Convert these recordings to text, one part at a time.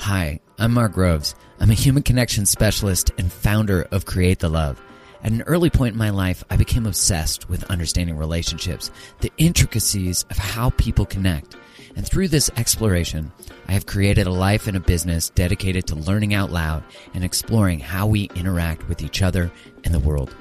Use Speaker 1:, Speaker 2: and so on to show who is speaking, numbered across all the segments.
Speaker 1: Hi, I'm Mark Groves. I'm a human connection specialist and founder of Create the Love. At an early point in my life, I became obsessed with understanding relationships, the intricacies of how people connect. And through this exploration, I have created a life and a business dedicated to learning out loud and exploring how we interact with each other and the world.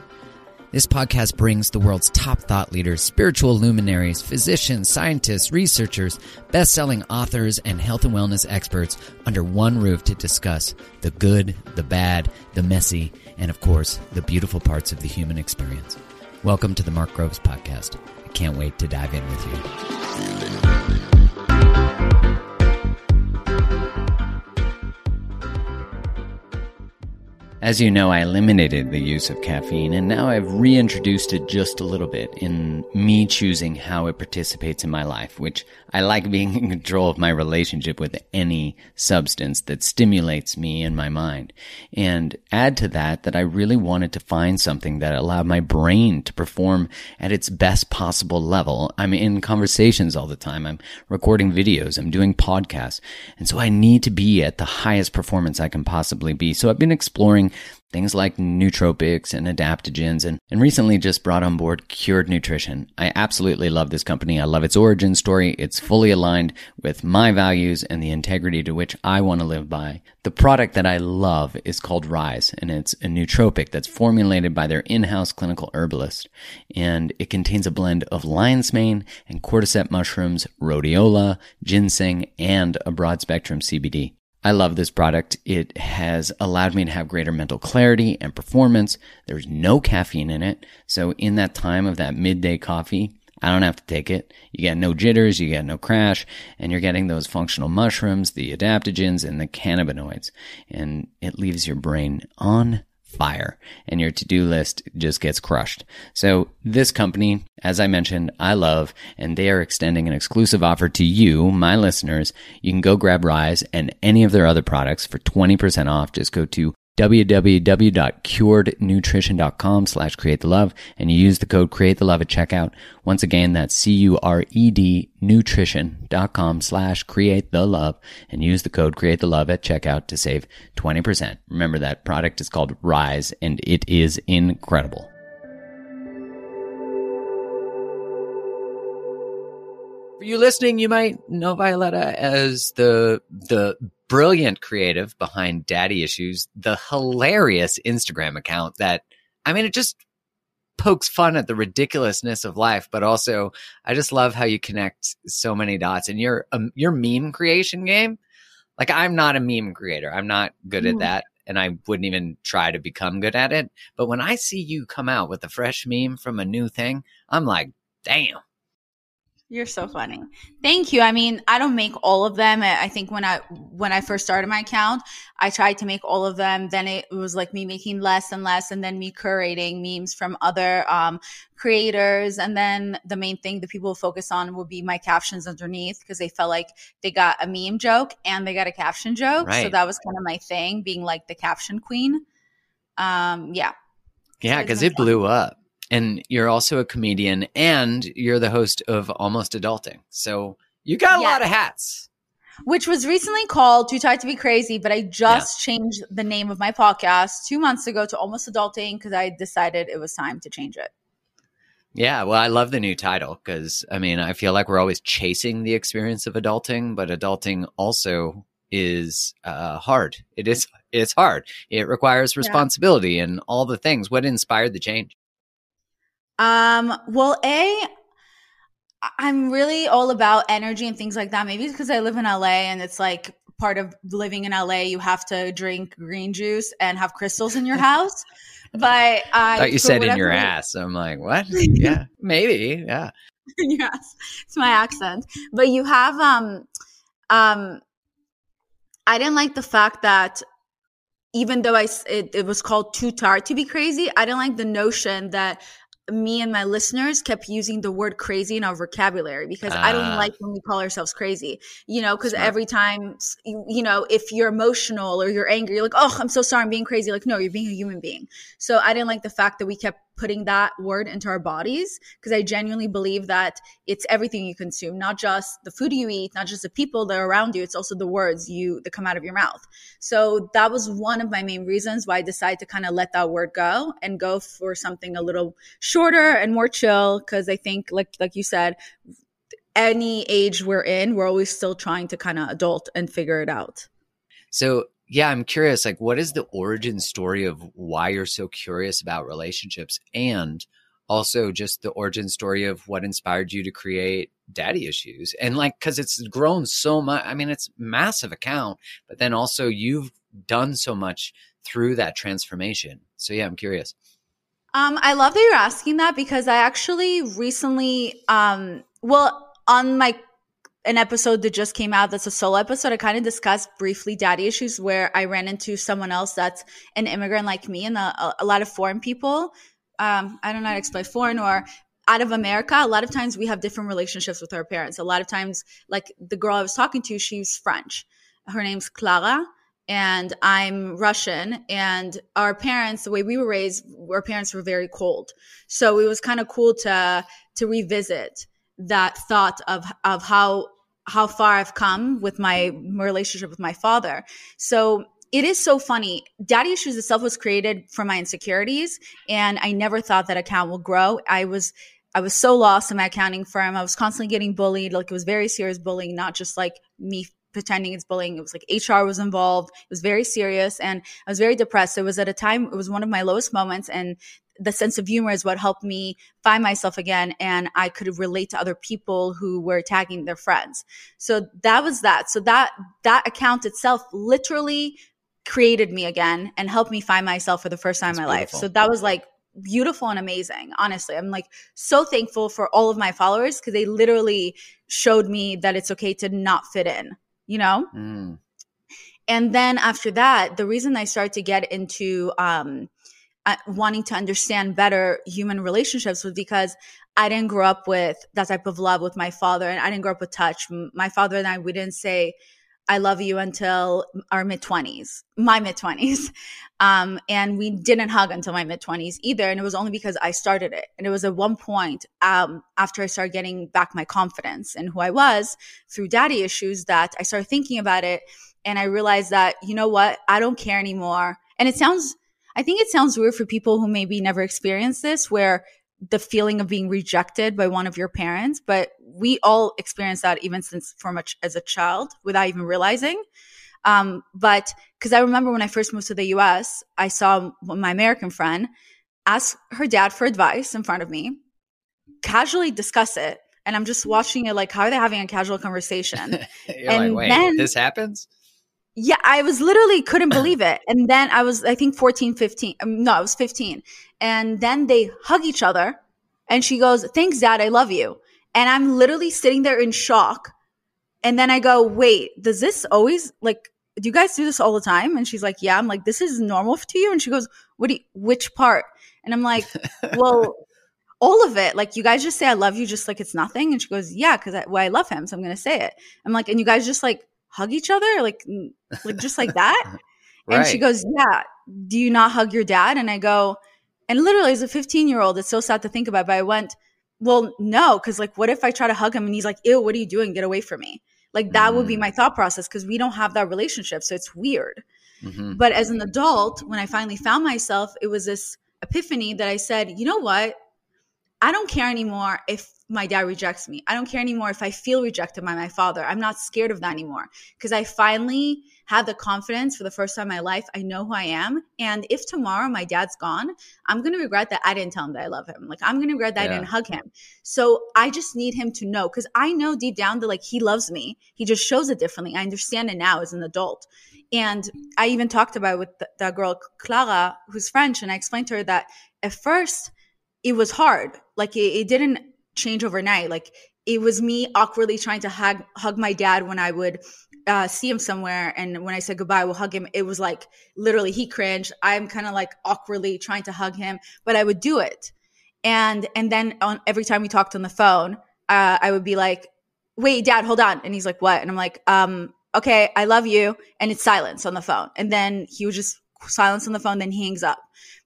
Speaker 1: This podcast brings the world's top thought leaders, spiritual luminaries, physicians, scientists, researchers, best selling authors, and health and wellness experts under one roof to discuss the good, the bad, the messy, and of course, the beautiful parts of the human experience. Welcome to the Mark Groves Podcast. I can't wait to dive in with you.
Speaker 2: As you know, I eliminated the use of caffeine and now I've reintroduced it just a little bit in me choosing how it participates in my life, which I like being in control of my relationship with any substance that stimulates me in my mind. And add to that that I really wanted to find something that allowed my brain to perform at its best possible level. I'm in conversations all the time. I'm recording videos. I'm doing podcasts. And so I need to be at the highest performance I can possibly be. So I've been exploring things like nootropics and adaptogens and, and recently just brought on board Cured Nutrition. I absolutely love this company. I love its origin story. It's fully aligned with my values and the integrity to which I want to live by. The product that I love is called Rise and it's a nootropic that's formulated by their in-house clinical herbalist and it contains a blend of lion's mane and cordyceps mushrooms, rhodiola, ginseng, and a broad spectrum CBD. I love this product. It has allowed me to have greater mental clarity and performance. There's no caffeine in it. So in that time of that midday coffee, I don't have to take it. You get no jitters, you get no crash, and you're getting those functional mushrooms, the adaptogens, and the cannabinoids. And it leaves your brain on fire and your to-do list just gets crushed. So this company, as I mentioned, I love, and they are extending an exclusive offer to you, my listeners. You can go grab Rise and any of their other products for 20% off. Just go to www.curednutrition.com slash create the love and you use the code create the love at checkout. Once again, that's C-U-R-E-D nutrition.com slash create the love and use the code create the love at checkout to save 20%. Remember that product is called Rise and it is incredible. For you listening, you might know Violetta as the the brilliant creative behind Daddy Issues, the hilarious Instagram account that I mean it just pokes fun at the ridiculousness of life, but also I just love how you connect so many dots and your um, your meme creation game. Like I'm not a meme creator. I'm not good at
Speaker 3: Mhm.
Speaker 2: that. And I wouldn't even try to become good at it. But when I see you come out with a fresh meme from a new thing, I'm like, damn.
Speaker 3: You're so funny. Thank you. I mean, I don't make all of them. I think when I when I first started my account, I tried to make all of them. Then it was like me making less and less, and then me curating memes from other um, creators. And then the main thing that people focus on would be my captions underneath because they felt like they got a meme joke and they got a caption joke. So that was kind of my thing, being like the caption queen. Um, yeah.
Speaker 2: Yeah, because
Speaker 3: been
Speaker 2: it blew up. And you're also a comedian and you're the host of Almost Adulting. So you got a lot of hats.
Speaker 3: which was recently called Too Tired to Be Crazy, but I just changed the name of my podcast two months ago to Almost Adulting because I decided it was time to change it.
Speaker 2: Yeah, well, I love the new title because I mean, I feel like we're always chasing the experience of adulting, but adulting also is uh, hard. It is it's hard. It requires responsibility and all the things. What inspired the change?
Speaker 3: Um, well, A, I'm really all about energy and things like that. Maybe it's because I live in LA and it's like part of living in LA, you have to drink green juice and have crystals in your house. But I
Speaker 2: I thought you said in your ass. I'm like, what? yeah, maybe. Yeah.
Speaker 3: yes, it's my accent. But you have um um I didn't like the fact that even though I, it, it was called too tired to be crazy, I didn't like the notion that me and my listeners kept using the word crazy in our vocabulary because I don't
Speaker 2: Ah.
Speaker 3: like when we call ourselves crazy. You know, because every time you, you know, if you're emotional or you're angry, you're like, "Oh, I'm so sorry, I'm being crazy." Like, no, you're being a human being. So I didn't like the fact that we kept putting that word into our bodies because I genuinely believe that it's everything you consume, not just the food you eat, not just the people that are around you. It's also the words you that come out of your mouth. So that was one of my main reasons why I decided to kind of let that word go and go for something a little shorter and more chill. Because I think, like like you said, any age we're in, we're always still trying to kind of adult and figure it out.
Speaker 2: So yeah, I'm curious. Like, what is the origin story of why you're so curious about relationships, and also just the origin story of what inspired you to create Daddy Issues, and like because it's grown so much. I mean, it's massive account, but then also you've done so much through that transformation. So yeah, I'm curious.
Speaker 3: Um, I love that you're asking that because I actually recently, um, well, on my an episode that just came out that's a solo episode, I kind of discussed briefly daddy issues where I ran into someone else that's an immigrant like me and a, a lot of foreign people. Um, I don't know how to explain foreign or out of America. A lot of times we have different relationships with our parents. A lot of times, like the girl I was talking to, she's French. Her name's Clara and I'm Russian. And our parents, the way we were raised, our parents were very cold. So it was kind of cool to to revisit that thought of of how how far I've come with my relationship with my father. So it is so funny. Daddy Issues itself was created from my insecurities, and I never thought that account will grow. I was I was so lost in my accounting firm. I was constantly getting bullied. Like it was very serious bullying, not just like me pretending it's bullying. It was like HR was involved. It was very serious and I was very depressed. It was at a time, it was one of my lowest moments. And the sense of humor is what helped me find myself again. And I could relate to other people who were tagging their friends. So that was that. So that, that account itself literally created me again and helped me find myself for the first time
Speaker 2: That's
Speaker 3: in my life. So that was like beautiful and amazing. Honestly, I'm like so thankful for all of my followers because they literally showed me that it's okay to not fit in, you know?
Speaker 2: Mm.
Speaker 3: And then after that, the reason I started to get into um, uh, wanting to understand better human relationships was because I didn't grow up with that type of love with my father, and I didn't grow up with touch. My father and I, we didn't say "I love you" until our mid twenties, my mid twenties, um, and we didn't hug until my mid twenties either. And it was only because I started it. And it was at one point um, after I started getting back my confidence and who I was through daddy issues that I started thinking about it and I realized that you know what I don't care anymore. And it sounds I think it sounds weird for people who maybe never experienced this where the feeling of being rejected by one of your parents, but we all experience that even since from a, as a child without even realizing. Um, but because I remember when I first moved to the US, I saw my American friend ask her dad for advice in front of me, casually discuss it. And I'm just watching it like, how are they having a casual conversation?
Speaker 2: You're
Speaker 3: And
Speaker 2: like, wait,
Speaker 3: then-
Speaker 2: this happens?
Speaker 3: Yeah, I was literally couldn't believe it. And then I was, I think 14, 15. Um, no, I was 15. And then they hug each other. And she goes, Thanks, dad. I love you. And I'm literally sitting there in shock. And then I go, Wait, does this always, like, do you guys do this all the time? And she's like, Yeah. I'm like, This is normal to you? And she goes, What do you, which part? And I'm like, Well, all of it. Like, you guys just say, I love you, just like it's nothing. And she goes, Yeah, because I, well, I love him. So I'm going to say it. I'm like, And you guys just like, hug each other like like just like that right. and she goes yeah do you not hug your dad and i go and literally as a 15 year old it's so sad to think about but i went well no because like what if i try to hug him and he's like ew what are you doing get away from me like that mm. would be mm. my thought process because we don't have that relationship so it's weird mm-hmm. but as an adult when i finally found myself it was this epiphany that i said you know what i don't care anymore if my dad rejects me. I don't care anymore if I feel rejected by my father. I'm not scared of that anymore because I finally have the confidence for the first time in my life. I know who I am. And if tomorrow my dad's gone, I'm going to regret that I didn't tell him that I love him. Like, I'm going to regret that yeah. I didn't hug him. So I just need him to know because I know deep down that like he loves me. He just shows it differently. I understand it now as an adult. And I even talked about it with the, the girl, Clara, who's French. And I explained to her that at first, it was hard. Like it, it didn't change overnight. Like it was me awkwardly trying to hug hug my dad when I would uh, see him somewhere, and when I said goodbye, we'll hug him. It was like literally he cringed. I'm kind of like awkwardly trying to hug him, but I would do it. And and then on every time we talked on the phone, uh, I would be like, "Wait, Dad, hold on," and he's like, "What?" And I'm like, "Um, okay, I love you," and it's silence on the phone, and then he was just silence on the phone. Then he hangs up,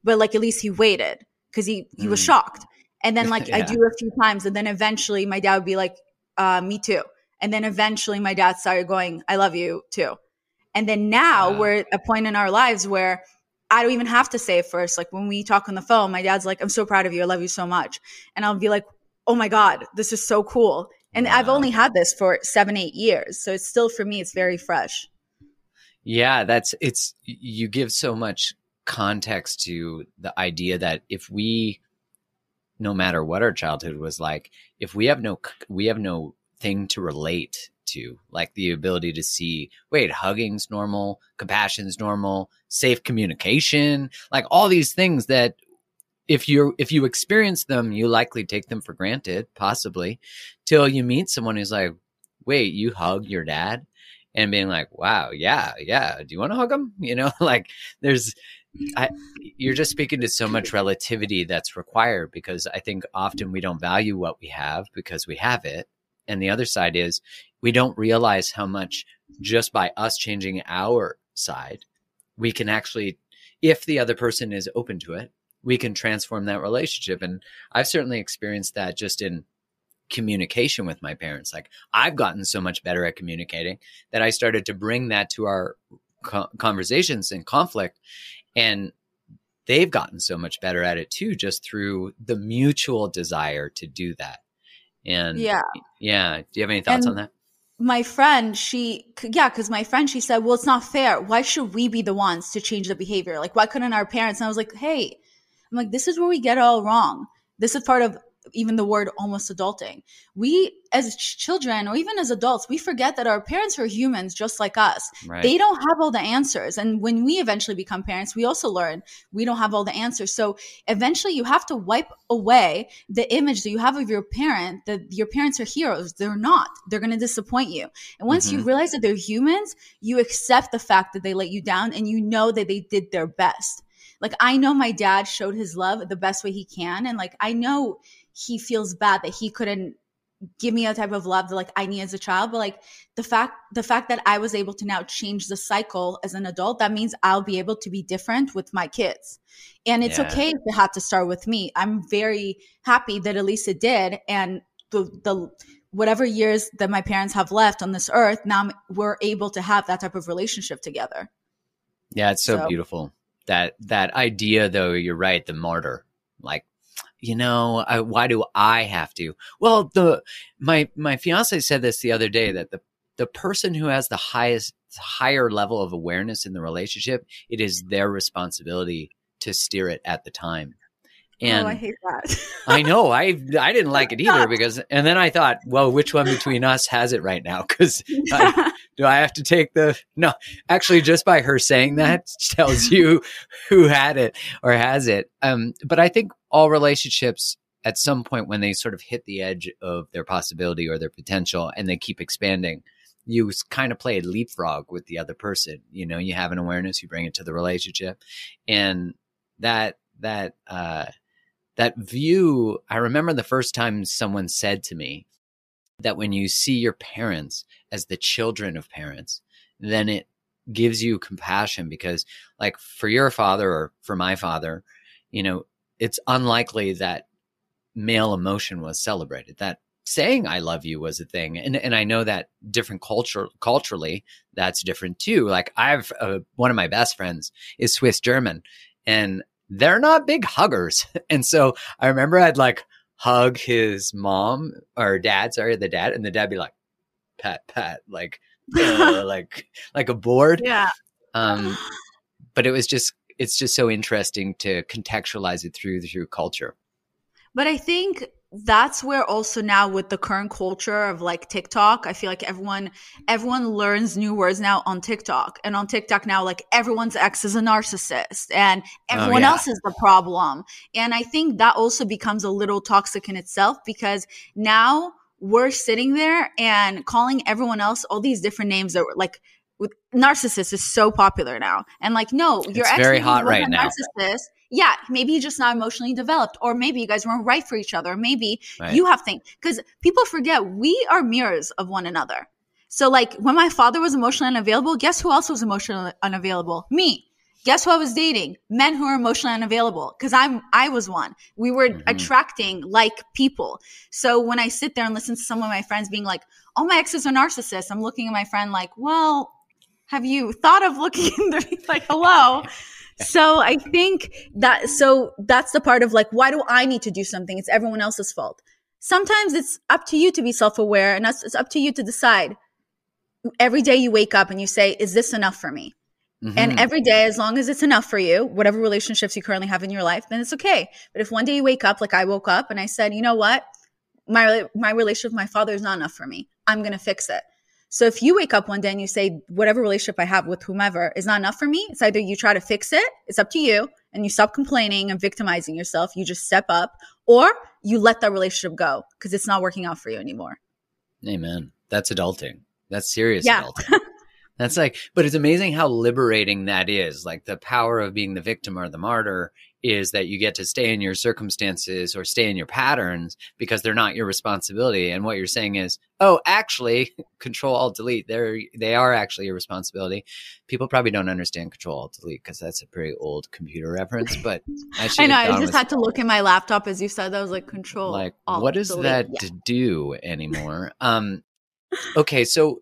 Speaker 3: but like at least he waited because he he mm. was shocked. And then like yeah. I do a few times, and then eventually my dad would be like, uh, "Me too." And then eventually my dad started going, "I love you too." And then now wow. we're at a point in our lives where I don't even have to say it first. Like when we talk on the phone, my dad's like, "I'm so proud of you. I love you so much," and I'll be like, "Oh my god, this is so cool." And wow. I've only had this for seven, eight years, so it's still for me, it's very fresh.
Speaker 2: Yeah, that's it's. You give so much context to the idea that if we no matter what our childhood was like, if we have no we have no thing to relate to, like the ability to see, wait, hugging's normal, compassion's normal, safe communication, like all these things that if you if you experience them, you likely take them for granted, possibly, till you meet someone who's like, wait, you hug your dad, and being like, wow, yeah, yeah, do you want to hug him? You know, like there's I, you're just speaking to so much relativity that's required because I think often we don't value what we have because we have it. And the other side is we don't realize how much just by us changing our side, we can actually, if the other person is open to it, we can transform that relationship. And I've certainly experienced that just in communication with my parents. Like I've gotten so much better at communicating that I started to bring that to our conversations and conflict and they've gotten so much better at it too, just through the mutual desire to do that. And yeah, yeah. Do you have any thoughts and on that?
Speaker 3: My friend, she, yeah, because my friend, she said, well, it's not fair. Why should we be the ones to change the behavior? Like, why couldn't our parents? And I was like, hey, I'm like, this is where we get it all wrong. This is part of even the word almost adulting. We, as children or even as adults, we forget that our parents are humans just like us. Right. They don't have all the answers. And when we eventually become parents, we also learn we don't have all the answers. So eventually you have to wipe away the image that you have of your parent that your parents are heroes. They're not. They're going to disappoint you. And once mm-hmm. you realize that they're humans, you accept the fact that they let you down and you know that they did their best. Like I know my dad showed his love the best way he can. And like I know he feels bad that he couldn't give me a type of love that like I need as a child. But like the fact the fact that I was able to now change the cycle as an adult, that means I'll be able to be different with my kids. And it's yeah. okay if it had to start with me. I'm very happy that Elisa did. And the the whatever years that my parents have left on this earth, now we're able to have that type of relationship together.
Speaker 2: Yeah, it's so, so. beautiful. That that idea though, you're right, the martyr. Like you know, I, why do I have to? Well, the my my fiance said this the other day that the the person who has the highest higher level of awareness in the relationship, it is their responsibility to steer it at the time. And
Speaker 3: oh, I hate that.
Speaker 2: I know. I I didn't like it either because, and then I thought, well, which one between us has it right now? Because do I have to take the no? Actually, just by her saying that tells you who had it or has it. Um, but I think all relationships at some point when they sort of hit the edge of their possibility or their potential and they keep expanding, you kind of play a leapfrog with the other person. You know, you have an awareness, you bring it to the relationship, and that that uh that view, I remember the first time someone said to me that when you see your parents as the children of parents, then it gives you compassion because, like, for your father or for my father, you know, it's unlikely that male emotion was celebrated. That saying I love you was a thing. And and I know that different culture culturally that's different too. Like I've uh, one of my best friends is Swiss German and they're not big huggers. And so I remember I'd like hug his mom or dad, sorry, the dad, and the dad be like, pat, pat, like, uh, like, like a board.
Speaker 3: Yeah.
Speaker 2: Um, but it was just, it's just so interesting to contextualize it through, through culture.
Speaker 3: But I think that's where also now with the current culture of like TikTok, I feel like everyone everyone learns new words now on TikTok. And on TikTok now like everyone's ex is a narcissist and oh, everyone oh, yeah. else is the problem. And I think that also becomes a little toxic in itself because now we're sitting there and calling everyone else all these different names that were like narcissist is so popular now. And like, no,
Speaker 2: your ex very hot right now.
Speaker 3: Narcissist yeah, maybe you're just not emotionally developed, or maybe you guys weren't right for each other. Maybe right. you have things because people forget we are mirrors of one another. So, like when my father was emotionally unavailable, guess who else was emotionally unavailable? Me. Guess who I was dating? Men who are emotionally unavailable. Cause I'm, I was one. We were mm-hmm. attracting like people. So when I sit there and listen to some of my friends being like, oh, my ex is a narcissist, I'm looking at my friend like, well, have you thought of looking in there like, hello? so I think that so that's the part of like, why do I need to do something? It's everyone else's fault. Sometimes it's up to you to be self-aware, and it's up to you to decide. Every day you wake up and you say, "Is this enough for me?" Mm-hmm. And every day, as long as it's enough for you, whatever relationships you currently have in your life, then it's okay. But if one day you wake up, like I woke up and I said, "You know what? My my relationship with my father is not enough for me. I'm going to fix it." So if you wake up one day and you say, whatever relationship I have with whomever is not enough for me, it's either you try to fix it, it's up to you, and you stop complaining and victimizing yourself. You just step up, or you let that relationship go because it's not working out for you anymore.
Speaker 2: Amen. That's adulting. That's serious yeah. adulting. That's like, but it's amazing how liberating that is. Like the power of being the victim or the martyr is that you get to stay in your circumstances or stay in your patterns because they're not your responsibility. And what you're saying is, oh, actually, control alt delete. They're they are actually your responsibility. People probably don't understand control alt delete because that's a pretty old computer reference. But
Speaker 3: I, I know I just was, had to look in my laptop as you said that was like control.
Speaker 2: Like what is that yeah. to do anymore? um, okay, so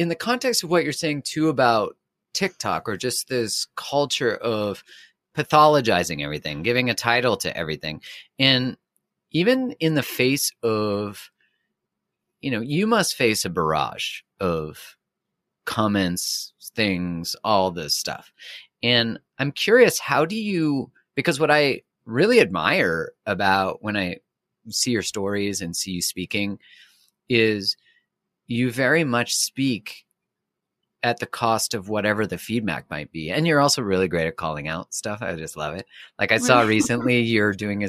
Speaker 2: In the context of what you're saying too about TikTok or just this culture of pathologizing everything, giving a title to everything, and even in the face of, you know, you must face a barrage of comments, things, all this stuff. And I'm curious, how do you, because what I really admire about when I see your stories and see you speaking is you very much speak at the cost of whatever the feedback might be. And you're also really great at calling out stuff. I just love it. Like I saw recently you're doing a,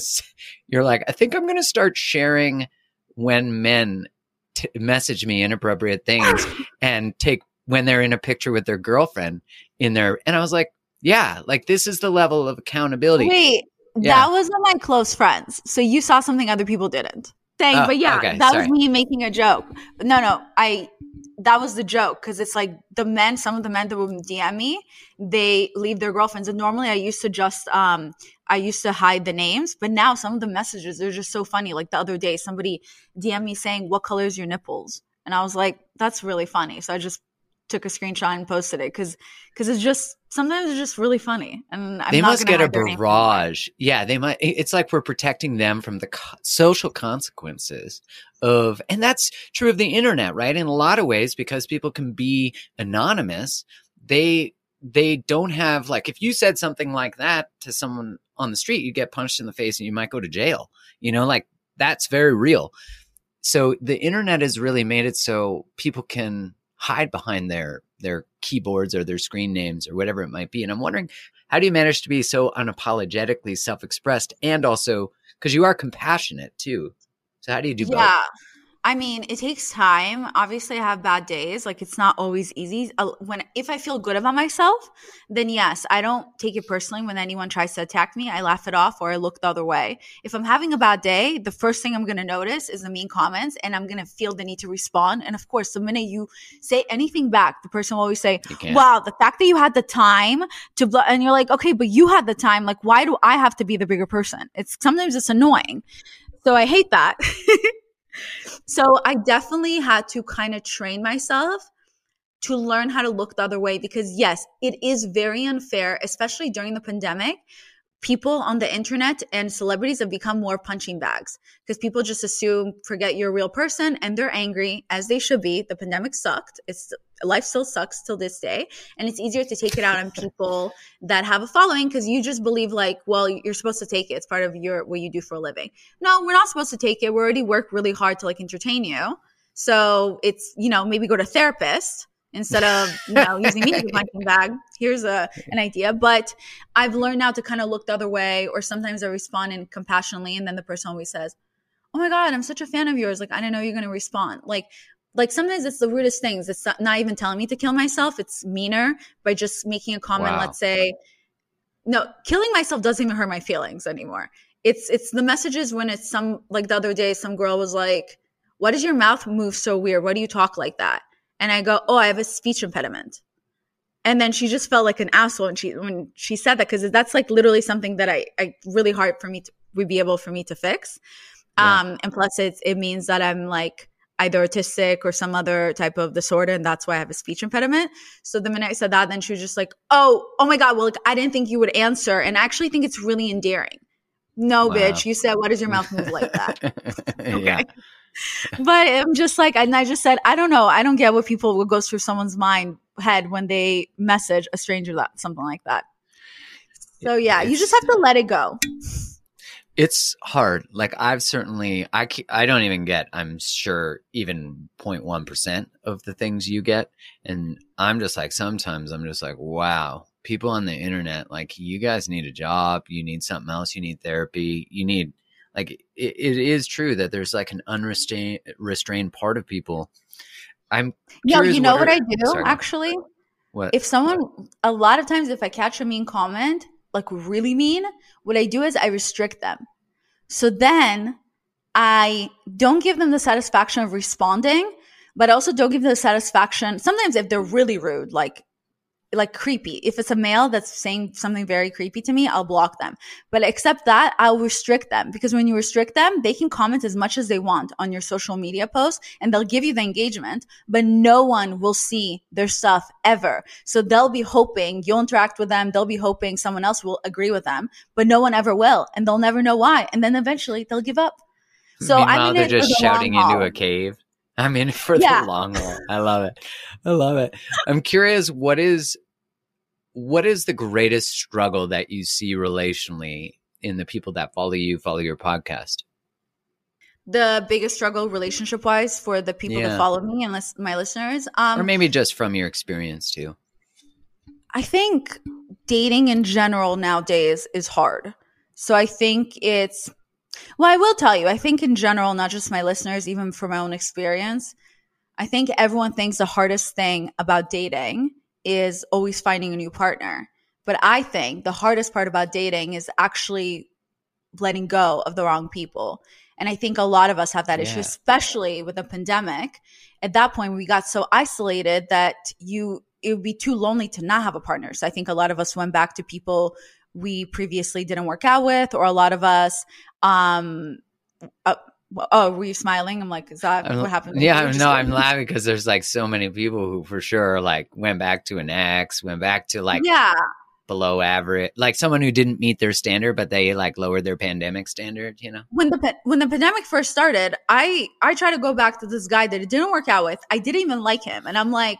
Speaker 2: you're like, I think I'm going to start sharing when men t- message me inappropriate things and take when they're in a picture with their girlfriend in there. And I was like, yeah, like this is the level of accountability.
Speaker 3: Wait, yeah. that was of my close friends. So you saw something other people didn't. Saying,
Speaker 2: Oh,
Speaker 3: but yeah,
Speaker 2: okay,
Speaker 3: that
Speaker 2: sorry.
Speaker 3: was me making a joke. No, no, I that was the joke because it's like the men, some of the men that would DM me, they leave their girlfriends, and normally I used to just um I used to hide the names, but now some of the messages they're just so funny. Like the other day, somebody DM me saying, "What color is your nipples?" and I was like, "That's really funny." So I just took a screenshot and posted it because because it's just sometimes it's just really funny, and I'm
Speaker 2: they must get a
Speaker 3: hide their name
Speaker 2: barrage. Yeah, they might. It's like we're protecting them from the co- social consequences of, and that's true of the internet, right? In a lot of ways, because people can be anonymous, they they don't have like if you said something like that to someone on the street, you get punched in the face and you might go to jail. You know, like that's very real. So the internet has really made it so people can hide behind their their keyboards or their screen names or whatever it might be. And I'm wondering, how do you manage to be so unapologetically self-expressed and also because you are compassionate too? So how do you do
Speaker 3: yeah. I mean, it takes time. Obviously, I have bad days. Like it's not always easy. When if I feel good about myself, then yes, I don't take it personally when anyone tries to attack me. I laugh it off or I look the other way. If I'm having a bad day, the first thing I'm going to notice is the mean comments and I'm going to feel the need to respond. And of course, the minute you say anything back, the person will always say, "Wow, the fact that you had the time to," blah, and you're like, "Okay, but you had the time. Like, why do I have to be the bigger person?" It's sometimes it's annoying. So I hate that. so I definitely had to kind of train myself to learn how to look the other way because yes, it is very unfair, especially during the pandemic. People on the internet and celebrities have become more punching bags because people just assume, forget you're a real person, and they're angry as they should be. The pandemic sucked. It's life still sucks till this day, and it's easier to take it out on people that have a following because you just believe like, well, you're supposed to take it. It's part of your what you do for a living. No, we're not supposed to take it. We already work really hard to like entertain you. So it's, you know, maybe go to therapist instead of, you know, using me as a punching bag. Here's a an idea. But I've learned now to kind of look the other way, or sometimes I respond in compassionately, and then the person always says, Oh my God, I'm such a fan of yours. Like, I didn't know you're gonna respond. Like like sometimes it's the weirdest things. It's not even telling me to kill myself. It's meaner by just making a comment,
Speaker 2: Wow.
Speaker 3: let's say, no, killing myself doesn't even hurt my feelings anymore. It's it's the messages when it's some like the other day, some girl was like, Why does your mouth move so weird? Why do you talk like that? And I go, Oh, I have a speech impediment. And then she just felt like an asshole when she when she said that because that's like literally something that I, I really hard for me to would be able for me to fix.
Speaker 2: Yeah.
Speaker 3: Um, and plus it's it means that I'm like either autistic or some other type of disorder, and that's why I have a speech impediment. So the minute I said that, then she was just like, "Oh, oh my god, well, like, I didn't think you would answer," and I actually think it's really endearing. No,
Speaker 2: Wow.
Speaker 3: bitch, you said, "Why does your mouth move like that?"
Speaker 2: yeah.
Speaker 3: But I'm just like, and I just said, I don't know, I don't get what people what goes through someone's mind head when they message a stranger that something like that. So yeah, you just have to let it go.
Speaker 2: it's hard. Like i've certainly i i don't even get i'm sure even 0.1% of the things you get. And i'm just like sometimes i'm just like wow people on the internet like you guys need a job. You need something else. You need therapy. You need like it, it is true that there's like an unrestrained restrained part of people i'm curious
Speaker 3: you know
Speaker 2: are-
Speaker 3: what I do
Speaker 2: Sorry,
Speaker 3: actually?
Speaker 2: what
Speaker 3: If someone, a lot of times, if I catch a mean comment, like really mean, what I do is I restrict them. So then I don't give them the satisfaction of responding, but I also don't give them the satisfaction. Sometimes if they're really rude, like like creepy. If it's a male that's saying something very creepy to me, I'll block them. But except that, I'll restrict them because when you restrict them, they can comment as much as they want on your social media posts and they'll give you the engagement, but no one will see their stuff ever. So they'll be hoping you'll interact with them. They'll be hoping someone else will agree with them, but no one ever will. And they'll never know why. And then eventually they'll give up. So
Speaker 2: Meanwhile,
Speaker 3: I'm in
Speaker 2: they're just shouting into a cave. I'm in for
Speaker 3: Yeah.
Speaker 2: the long haul. I love it. I love it. I'm curious, what is what is the greatest struggle that you see relationally in the people that follow you, follow your podcast?
Speaker 3: the biggest struggle relationship wise for the people
Speaker 2: Yeah.
Speaker 3: that follow me and lis- my listeners. Um,
Speaker 2: or maybe just from your experience too.
Speaker 3: I think dating in general nowadays is hard. So I think it's, well, I will tell you, I think in general, not just my listeners, even from my own experience, I think everyone thinks the hardest thing about dating is always finding a new partner. But I think the hardest part about dating is actually letting go of the wrong people. And I think a lot of us have that issue, especially with the pandemic. At that point, we got so isolated that you it would be too lonely to not have a partner. So I think a lot of us went back to people we previously didn't work out with, or a lot of us. Um, uh, oh, were you smiling? I'm like, is that
Speaker 2: I'm-
Speaker 3: what happened?
Speaker 2: Yeah,
Speaker 3: You were just
Speaker 2: no, I'm laughing because there's like so many people who for sure like went back to an ex, went back to like
Speaker 3: yeah,
Speaker 2: below average, like someone who didn't meet their standard, but they like lowered their pandemic standard, you know?
Speaker 3: when the when the pandemic first started, I I tried to go back to this guy that it didn't work out with. I didn't even like him, and I'm like,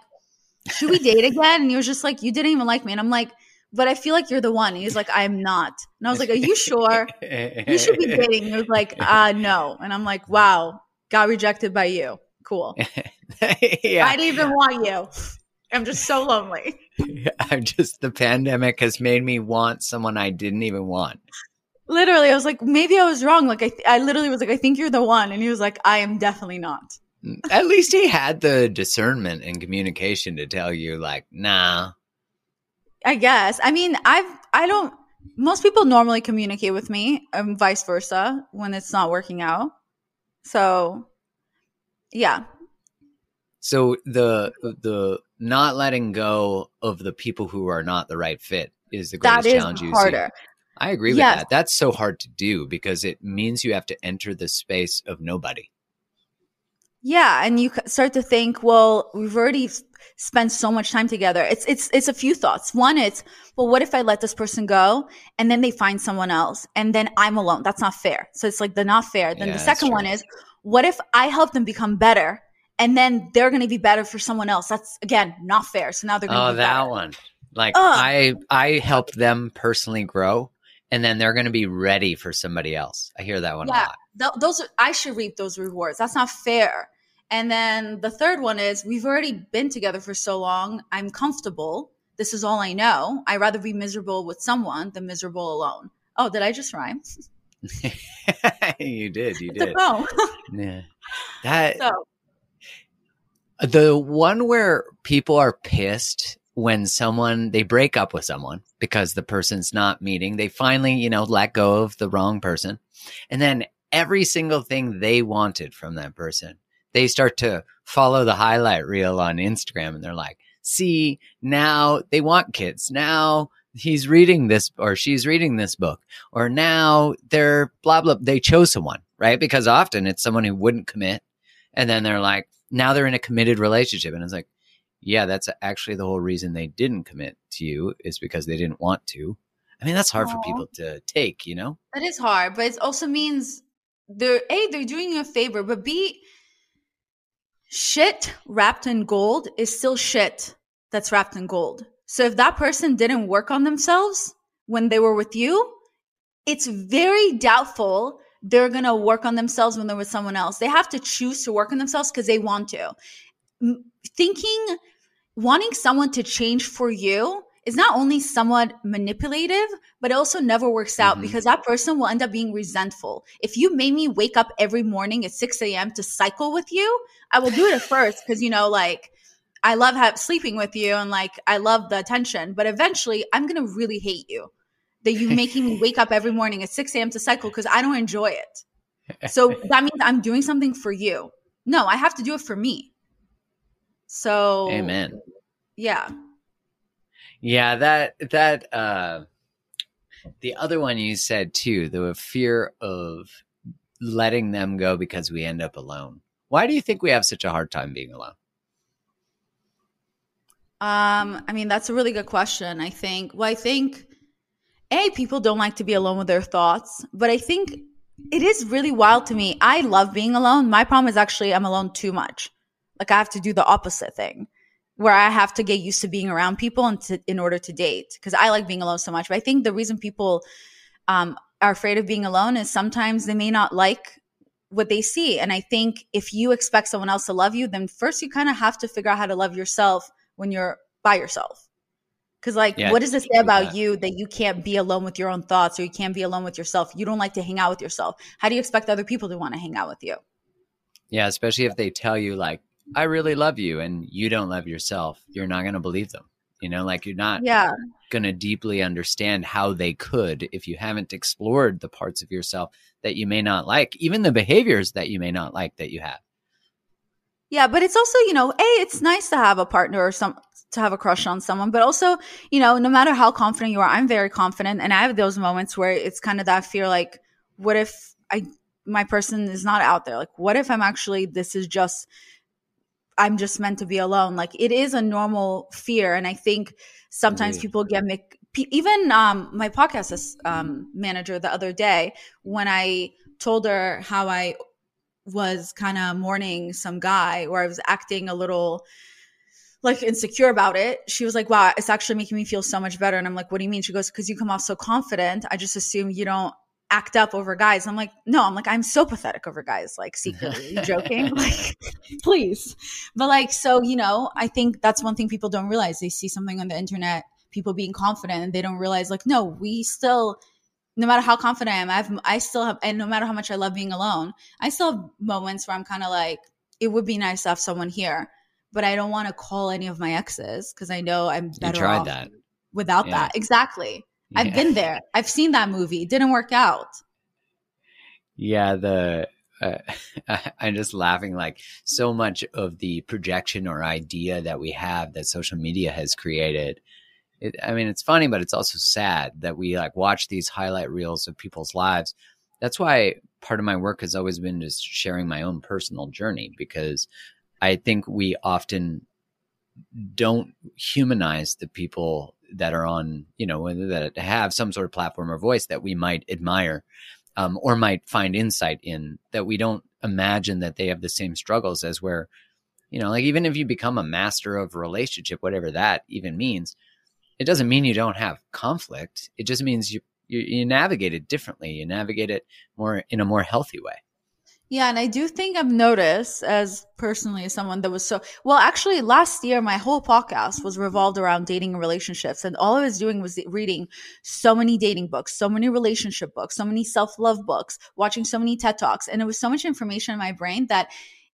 Speaker 3: should we date again? And he was just like, you didn't even like me, and I'm like, but I feel like you're the one. He's like, I'm not, and I was like, are you sure? You should be dating. He was like, uh, no, and I'm like, wow, got rejected by you. Cool.
Speaker 2: yeah.
Speaker 3: I didn't even want you. I'm just so lonely.
Speaker 2: I'm just the pandemic has made me want someone I didn't even want.
Speaker 3: Literally, I was like, maybe I was wrong. Like, I, th- I literally was like, I think you're the one, and he was like, I am definitely not.
Speaker 2: At least he had the discernment and communication to tell you, like, nah.
Speaker 3: I guess. I mean, I've I don't most people normally communicate with me and vice versa when it's not working out. So yeah.
Speaker 2: So the the not letting go of the people who are not the right fit is the greatest
Speaker 3: is
Speaker 2: challenge you
Speaker 3: harder.
Speaker 2: see. I agree with
Speaker 3: Yes.
Speaker 2: that. That's so hard to do because it means you have to enter the space of nobody.
Speaker 3: Yeah, and you start to think, well, we've already s- spent so much time together. It's it's it's a few thoughts. One, it's, well, what if I let this person go and then they find someone else and then I'm alone? That's not fair. So it's like the not fair. Then
Speaker 2: Yeah,
Speaker 3: the second one is, what if I help them become better and then they're going to be better for someone else? That's again not fair. So now they're going to
Speaker 2: Oh,
Speaker 3: be
Speaker 2: that
Speaker 3: better.
Speaker 2: one. Like
Speaker 3: Ugh.
Speaker 2: I I help them personally grow and then they're going to be ready for somebody else. I hear that one a
Speaker 3: Yeah.
Speaker 2: lot.
Speaker 3: Th- those are, I should reap those rewards. That's not fair. And then the third one is we've already been together for so long. I'm comfortable. This is all I know. I'd rather be miserable with someone than miserable alone. Oh, did I just rhyme?
Speaker 2: you did, you did. Yeah. That
Speaker 3: so
Speaker 2: the one where people are pissed when someone they break up with someone because the person's not meeting they finally you know let go of the wrong person and then every single thing they wanted from that person they start to follow the highlight reel on instagram and they're like see now they want kids. Now he's reading this or she's reading this book or now they're blah blah. They chose someone right? Because often it's someone who wouldn't commit and then they're like now they're in a committed relationship and it's like yeah that's actually the whole reason they didn't commit to you is because they didn't want to. I mean that's hard for people to take you know?
Speaker 3: That is hard, but it also means they're A, they're doing you a favor, but B, shit wrapped in gold is still shit that's wrapped in gold. So if that person didn't work on themselves when they were with you, it's very doubtful they're going to work on themselves when they're with someone else. They have to choose to work on themselves because they want to. Thinking, wanting someone to change for you is not only somewhat manipulative, but it also never works out
Speaker 2: Mhm.
Speaker 3: because that person will end up being resentful. If you made me wake up every morning at 6 a.m. to cycle with you, I will do it at first because, you know, like, I love have, sleeping with you and like I love the attention, but eventually I'm gonna really hate you that you making me wake up every morning at 6 a.m. to cycle because I don't enjoy it. So that means I'm doing something for you. No, I have to do it for me. So
Speaker 2: amen
Speaker 3: Yeah.
Speaker 2: Yeah that that uh the other one you said too the fear of letting them go because we end up alone why do you think we have such a hard time being alone
Speaker 3: Um, I mean, that's a really good question. I think, well, I think, A, people don't like to be alone with their thoughts, but I think it is really wild to me. I love being alone. My problem is actually I'm alone too much. Like I have to do the opposite thing where I have to get used to being around people and to, in order to date because I like being alone so much. But I think the reason people um, are afraid of being alone is sometimes they may not like what they see. And I think if you expect someone else to love you, then first you kind of have to figure out how to love yourself when you're by yourself. Because, like,
Speaker 2: Yeah,
Speaker 3: what does it say about
Speaker 2: that.
Speaker 3: you that you can't be alone with your own thoughts or you can't be alone with yourself? You don't like to hang out with yourself. How do you expect other people to want to hang out with you?
Speaker 2: yeah especially if they tell you like i really love you and you don't love yourself you're not going to believe them You know, like you're not
Speaker 3: Yeah.
Speaker 2: going to deeply understand how they could if you haven't explored the parts of yourself that you may not like, even the behaviors that you may not like that you have.
Speaker 3: Yeah, but it's also, you know, A, it's nice to have a partner or some to have a crush on someone, but also, you know, no matter how confident you are, I'm very confident and I have those moments where it's kind of that fear like what if I my person is not out there? Like what if I'm actually this is just I'm just meant to be alone? Like it is a normal fear and I think sometimes people get pe- even um my podcast um manager the other day when I told her how I was kind of mourning some guy or I was acting a little like insecure about it. She was like, wow, it's actually making me feel so much better. And I'm like, what do you mean? She goes, because you come off so confident. I just assume you don't act up over guys. I'm like, no, I'm like, I'm so pathetic over guys, like secretly joking. like, please. But like, so, you know, I think that's one thing people don't realize. They see something on the internet, people being confident, and they don't realize, like, no, we still, no matter how confident I am, I've, I still have, and no matter how much I love being alone, I still have moments where I'm kind of like, it would be nice to have someone here, but I don't want to call any of my exes because I know I'm
Speaker 2: You
Speaker 3: better
Speaker 2: tried
Speaker 3: off
Speaker 2: that.
Speaker 3: without
Speaker 2: Yeah.
Speaker 3: that. Exactly. I've been there. I've seen that movie. It didn't work out.
Speaker 2: Yeah, the uh, I'm just laughing like so much of the projection or idea that we have that social media has created. It, I mean, it's funny, but it's also sad that we like watch these highlight reels of people's lives. That's why part of my work has always been just sharing my own personal journey because I think we often don't humanize the people that are on, you know, that have some sort of platform or voice that we might admire um, or might find insight in that we don't imagine that they have the same struggles as where, you know, like even if you become a master of relationship, whatever that even means, it doesn't mean you don't have conflict. It just means you you, you navigate it differently. You navigate it more in a more healthy way.
Speaker 3: Yeah, and I do think I've noticed as personally as someone that was so well. Actually, last year my whole podcast was revolved around dating and relationships, and all I was doing was reading so many dating books, so many relationship books, so many self love books, watching so many TED talks, and it was so much information in my brain that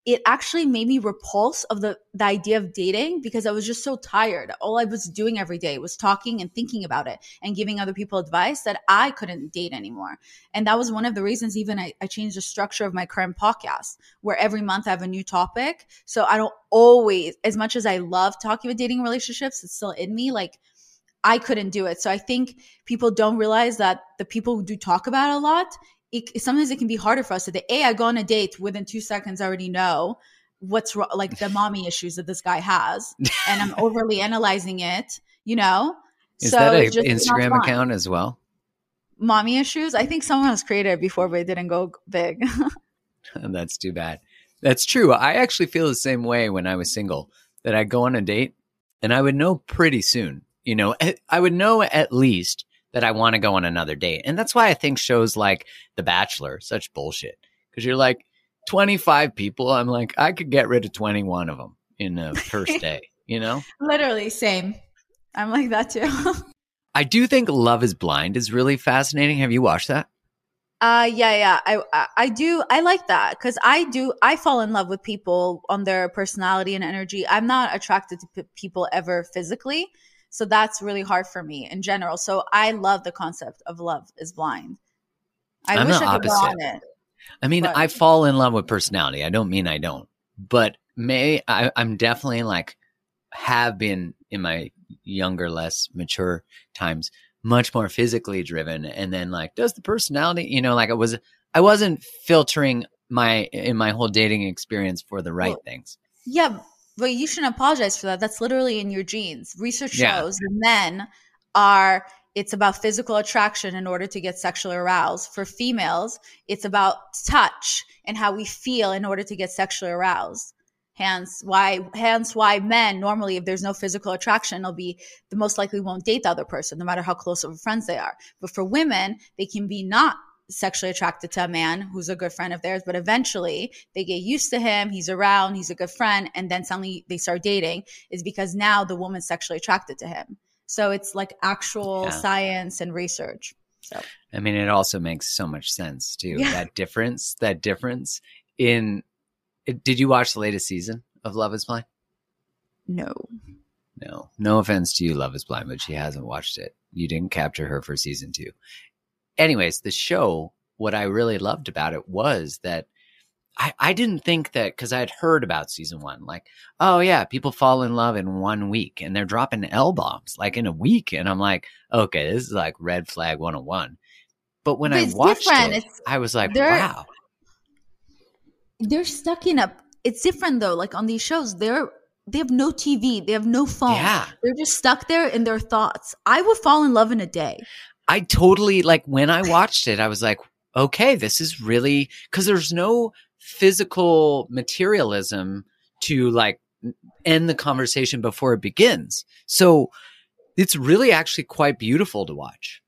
Speaker 3: it actually made me repulse of the the idea of dating because I was just so tired. All I was doing every day was talking and thinking about it and giving other people advice that I couldn't date anymore. And that was one of the reasons even I, I changed the structure of my current podcast, where every month I have a new topic. So I don't always, as much as I love talking about dating relationships, it's still in me. Like I couldn't do it. So I think people don't realize that the people who do talk about it a lot, it, sometimes it can be harder for us to say, A, I go on a date within two seconds, I already know what's wrong, like the mommy issues that this guy has. And I'm overly analyzing it, you know?
Speaker 2: Is
Speaker 3: so
Speaker 2: that an
Speaker 3: it's just not
Speaker 2: Instagram account as well?
Speaker 3: Mommy issues. I think someone has created it before, but it didn't go big.
Speaker 2: That's too bad. That's true. I actually feel the same way when I was single that I go on a date and I would know pretty soon, you know, I would know at least that I want to go on another date. And that's why I think shows like The Bachelor such bullshit because you're like 25 people. I'm like, I could get rid of 21 of them in the first day, you know?
Speaker 3: Literally, same. I'm like that too.
Speaker 2: I do think Love is Blind is really fascinating. Have you watched that?
Speaker 3: Uh yeah, yeah. I I, I do I like that cuz I do I fall in love with people on their personality and energy. I'm not attracted to p- people ever physically. So that's really hard for me in general. So I love the concept of love is blind. I
Speaker 2: I'm
Speaker 3: wish I could go on it.
Speaker 2: I mean,
Speaker 3: But-
Speaker 2: I fall in love with personality. I don't mean I don't, but may I, I'm definitely like have been in my younger, less mature times, much more physically driven. And then like, does the personality, you know, like I was, I wasn't filtering my in my whole dating experience for the right
Speaker 3: Well,
Speaker 2: things.
Speaker 3: Yeah, but you shouldn't apologize for that. That's literally in your genes. Research shows that men are it's about physical attraction in order to get sexually aroused. For females, it's about touch and how we feel in order to get sexually aroused. Hence why hence why men normally if there's no physical attraction, they'll be the most likely won't date the other person, no matter how close of friends they are. But for women, they can be not sexually attracted to a man who's a good friend of theirs, but eventually they get used to him, he's around, he's a good friend, and then suddenly they start dating, is because now the woman's sexually attracted to him. So it's like actual
Speaker 2: Yeah.
Speaker 3: science and research. So
Speaker 2: I mean, it also makes so much sense too.
Speaker 3: Yeah.
Speaker 2: That difference, that difference in. Did you watch the latest season of Love Is Blind?
Speaker 3: no.
Speaker 2: No, no offense to you, Love is Blind, but she hasn't watched it. You didn't capture her for season two. Anyways, the show, what I really loved about it was that I, I didn't think that because I had heard about season one, like, oh yeah, people fall in love in one week and they're dropping L bombs like in a week. And I'm like, okay, this is like red flag 101. But when
Speaker 3: But
Speaker 2: I watched
Speaker 3: different.
Speaker 2: it,
Speaker 3: It's-
Speaker 2: I was like,
Speaker 3: they're-
Speaker 2: wow.
Speaker 3: they're stuck in a it's different though like on these shows they're they have no tv they have no phone
Speaker 2: Yeah.
Speaker 3: they're just stuck there in their thoughts i would fall in love in a day
Speaker 2: I totally like when I watched it, I was like, okay, this is really because there's no physical materialism to like end the conversation before it begins. So it's really actually quite beautiful to watch.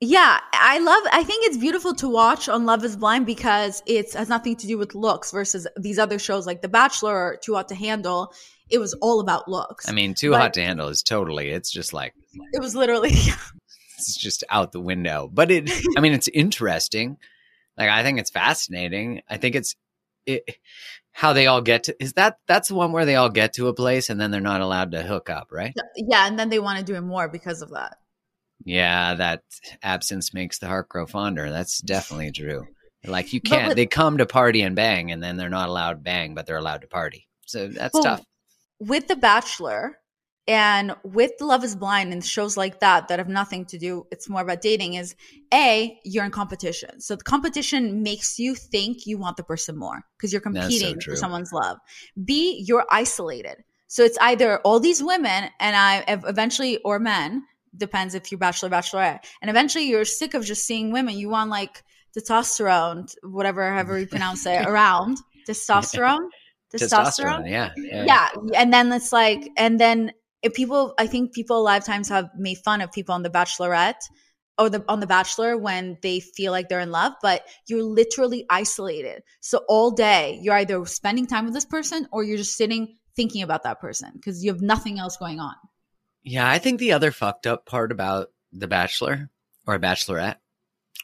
Speaker 3: yeah i love i think it's beautiful to watch on love is blind because it has nothing to do with looks versus these other shows like the bachelor or too hot to handle it was all about looks
Speaker 2: I mean, too
Speaker 3: But-
Speaker 2: hot to handle is totally, it's just like,
Speaker 3: it was literally
Speaker 2: it's just out the window. But it, I mean, it's interesting. Like, I think it's fascinating. I think it's, it, how they all get to, is that, that's the one where they all get to a place and then they're not allowed to hook up, right?
Speaker 3: yeah and then they want to do it more because of that
Speaker 2: Yeah, that absence makes the heart grow fonder. That's definitely true. Like you can't
Speaker 3: with-
Speaker 2: they come to party and bang and then they're not allowed bang, but they're allowed to party. So that's
Speaker 3: Well,
Speaker 2: tough.
Speaker 3: with The Bachelor and with Love is Blind and shows like that that have nothing to do, it's more about dating, is A, you're in competition. So the competition makes you think you want the person more because you're
Speaker 2: That's so
Speaker 3: competing for someone's love. B, you're isolated. So it's either all these women and I eventually, or men, depends if you're bachelor, bachelorette, and eventually you're sick of just seeing women. You want like testosterone, whatever, however you pronounce it, around testosterone.
Speaker 2: Testosterone, yeah. yeah.
Speaker 3: yeah and then it's like and then if people i think people lifetimes have made fun of people on the bachelorette or the on the bachelor when they feel like they're in love but you're literally isolated so all day you're either spending time with this person or you're just sitting thinking about that person because you have nothing else going on
Speaker 2: Yeah, I think the other fucked up part about The Bachelor or a Bachelorette,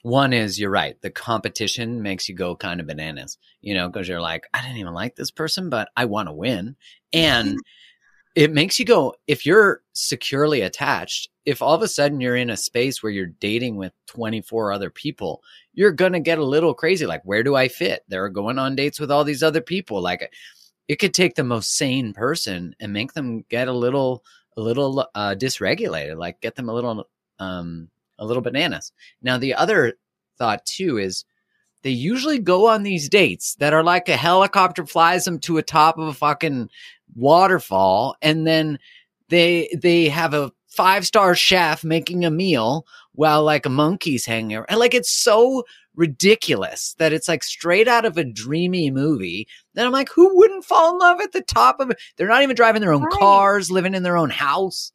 Speaker 2: one is you're right. The competition makes you go kind of bananas, you know, because you're like, I didn't even like this person, but I want to win. And it makes you go, if you're securely attached, if all of a sudden you're in a space where you're dating with 24 other people, you're going to get a little crazy. Like, where do I fit? They're going on dates with all these other people. Like, it could take the most sane person and make them get a little a little uh, dysregulated, like get them a little um, a little bananas. Now the other thought too is they usually go on these dates that are like a helicopter flies them to a top of a fucking waterfall, and then they they have a five star chef making a meal while like a monkey's hanging around. And like it's so ridiculous that it's like straight out of a dreamy movie. Then I'm like, who wouldn't fall in love at the top of it? They're not even driving their own
Speaker 3: Right.
Speaker 2: cars, living in their own house.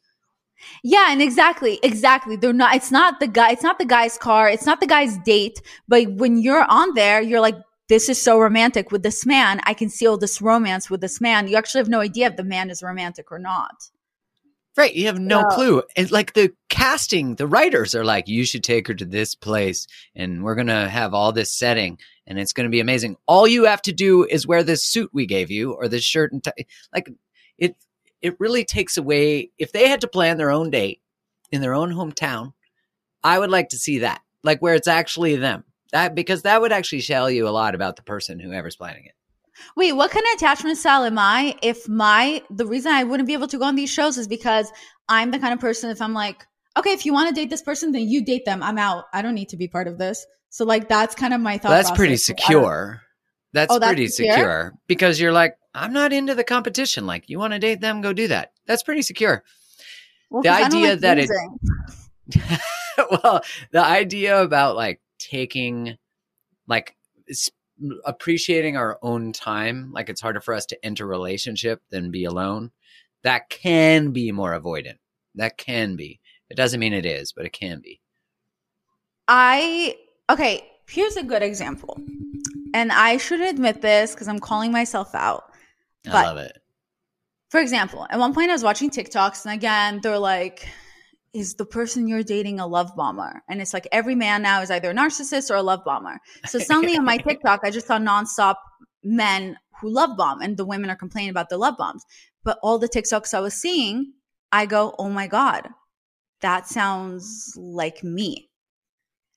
Speaker 3: Yeah, and exactly, exactly. They're not. It's not the guy. It's not the guy's car. It's not the guy's date. But when you're on there, you're like, "This is so romantic with this man. I can see all this romance with this man." You actually have no idea if the man is romantic or not.
Speaker 2: Right. You have no
Speaker 3: Yeah.
Speaker 2: clue. And like the casting, the writers are like, you should take her to this place and we're going to have all this setting and it's going to be amazing. All you have to do is wear this suit we gave you or this shirt and tie. Like it, it really takes away. If they had to plan their own date in their own hometown, I would like to see that, like where it's actually them. That because that would actually tell you a lot about the person whoever's planning it.
Speaker 3: Wait, what kind of attachment style am I? If my the reason I wouldn't be able to go on these shows is because I'm the kind of person. If I'm like, okay, if you want to date this person, then you date them. I'm out. I don't need to be part of this. So like that's kind of my thought.
Speaker 2: that's pretty
Speaker 3: process. Don't-
Speaker 2: secure. That's,
Speaker 3: Oh, that's
Speaker 2: pretty
Speaker 3: secure?
Speaker 2: secure because you're like, I'm not into the competition. Like, you want to date them, go do that. That's pretty secure.
Speaker 3: Well,
Speaker 2: the idea
Speaker 3: like
Speaker 2: that it- well, the idea about like taking, like, appreciating our own time, like it's harder for us to enter a relationship than be alone. That can be more avoidant. That can be. It doesn't mean it is, but it can be.
Speaker 3: I okay, here's a good example. And I should admit this because I'm calling myself out.
Speaker 2: I
Speaker 3: But-
Speaker 2: love it.
Speaker 3: For example, at one point I was watching TikToks, and again, they're like, is the person you're dating a love bomber? And it's like every man now is either a narcissist or a love bomber. So suddenly on my TikTok, I just saw nonstop men who love bomb, and the women are complaining about the love bombs. But all the TikToks I was seeing, I go, oh my God, that sounds like me.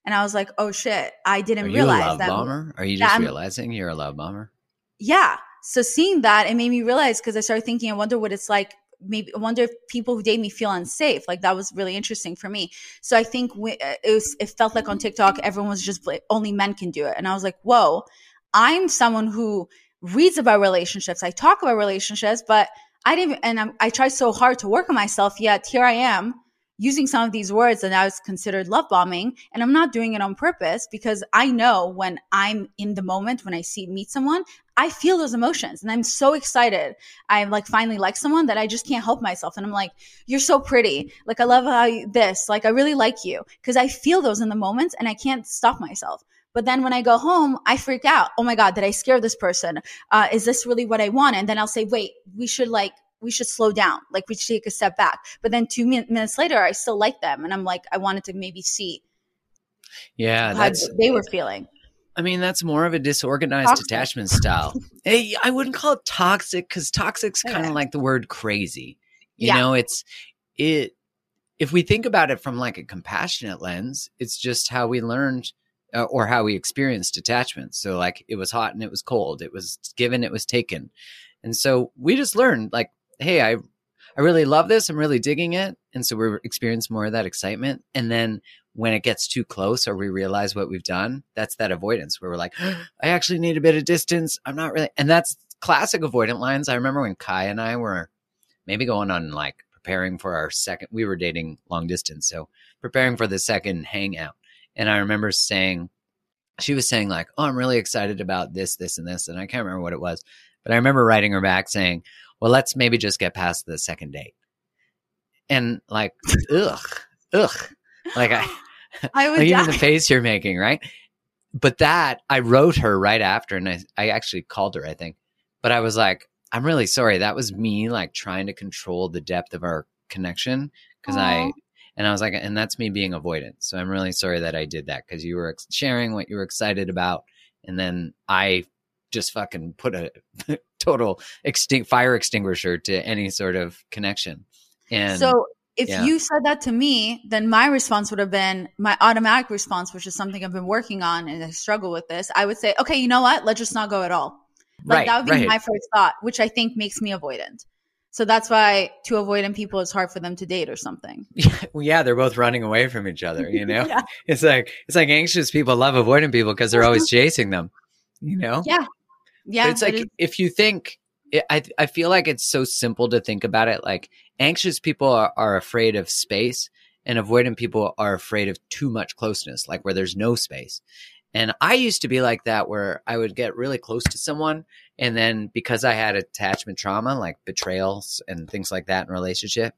Speaker 3: And I was like, oh shit, I didn't
Speaker 2: Are you
Speaker 3: realize
Speaker 2: a love
Speaker 3: that.
Speaker 2: bomber? Are you
Speaker 3: that
Speaker 2: just realizing you're a love bomber?
Speaker 3: Yeah. So seeing that, it made me realize because I started thinking, I wonder what it's like. Maybe I wonder if people who date me feel unsafe. Like that was really interesting for me. So I think we, uh, it was. It felt like on TikTok, everyone was just only men can do it, and I was like, whoa. I'm someone who reads about relationships. I talk about relationships, but I didn't. And I'm, I try so hard to work on myself. Yet here I am using some of these words and now considered love bombing and i'm not doing it on purpose because i know when i'm in the moment when i see meet someone i feel those emotions and i'm so excited i'm like finally like someone that i just can't help myself and i'm like you're so pretty like i love how you, this like i really like you because i feel those in the moments and i can't stop myself but then when I go home, I freak out. Oh my God, did I scare this person? Uh, is this really what I want? And then I'll say, wait, we should like we should slow down. Like we should take a step back. But then two min- minutes later, I still like them. And I'm like, I wanted to maybe see
Speaker 2: Yeah,
Speaker 3: how they were feeling.
Speaker 2: I mean, that's more of a disorganized
Speaker 3: Toxic.
Speaker 2: attachment style. hey, I wouldn't call it toxic because toxic's kind
Speaker 3: Okay.
Speaker 2: of like the word crazy. You
Speaker 3: Yeah.
Speaker 2: know, it's it. If we think about it from like a compassionate lens, it's just how we learned uh, or how we experienced attachment. So, like, it was hot and it was cold. It was given, it was taken, and so we just learned, like, hey, I, I really love this. I'm really digging it, and so we're experiencing more of that excitement. And then when it gets too close or we realize what we've done, that's that avoidance where we're like, I actually need a bit of distance. I'm not really, and that's classic avoidant lines. I remember when Kai and I were maybe going on like preparing for our second, we were dating long distance. So preparing for the second hangout. And I remember saying, she was saying like, oh, I'm really excited about this, this, and this. And I can't remember what it was, but I remember writing her back saying, well, let's maybe just get past the second date. And like, ugh, ugh. Like I,
Speaker 3: I would
Speaker 2: like even the face you're making, right? But that I wrote her right after, and I, I actually called her, I think. But I was like, I'm really sorry. That was me like trying to control the depth of our connection because I, and I was like, and that's me being avoidant. So I'm really sorry that I did that because you were ex- sharing what you were excited about, and then I just fucking put a total extinct fire extinguisher to any sort of connection. And
Speaker 3: so if
Speaker 2: yeah.
Speaker 3: you said that to me, then my response would have been my automatic response, which is something I've been working on and I struggle with this. I would say, okay, you know what? Let's just not go at all. Like
Speaker 2: right,
Speaker 3: that would be
Speaker 2: right.
Speaker 3: my first thought, which I think makes me avoidant. So that's why to avoidant people, it's hard for them to date or something.
Speaker 2: Yeah, well, yeah, they're both running away from each other. You know,
Speaker 3: Yeah.
Speaker 2: it's like it's like anxious people love avoidant people because they're always chasing them. You know,
Speaker 3: Yeah. Yeah.
Speaker 2: But it's like
Speaker 3: it
Speaker 2: if you think, it, I I feel like it's so simple to think about it. Like anxious people are, are afraid of space, and avoidant people are afraid of too much closeness, like where there's no space. And I used to be like that, where I would get really close to someone, and then because I had attachment trauma, like betrayals and things like that in relationship,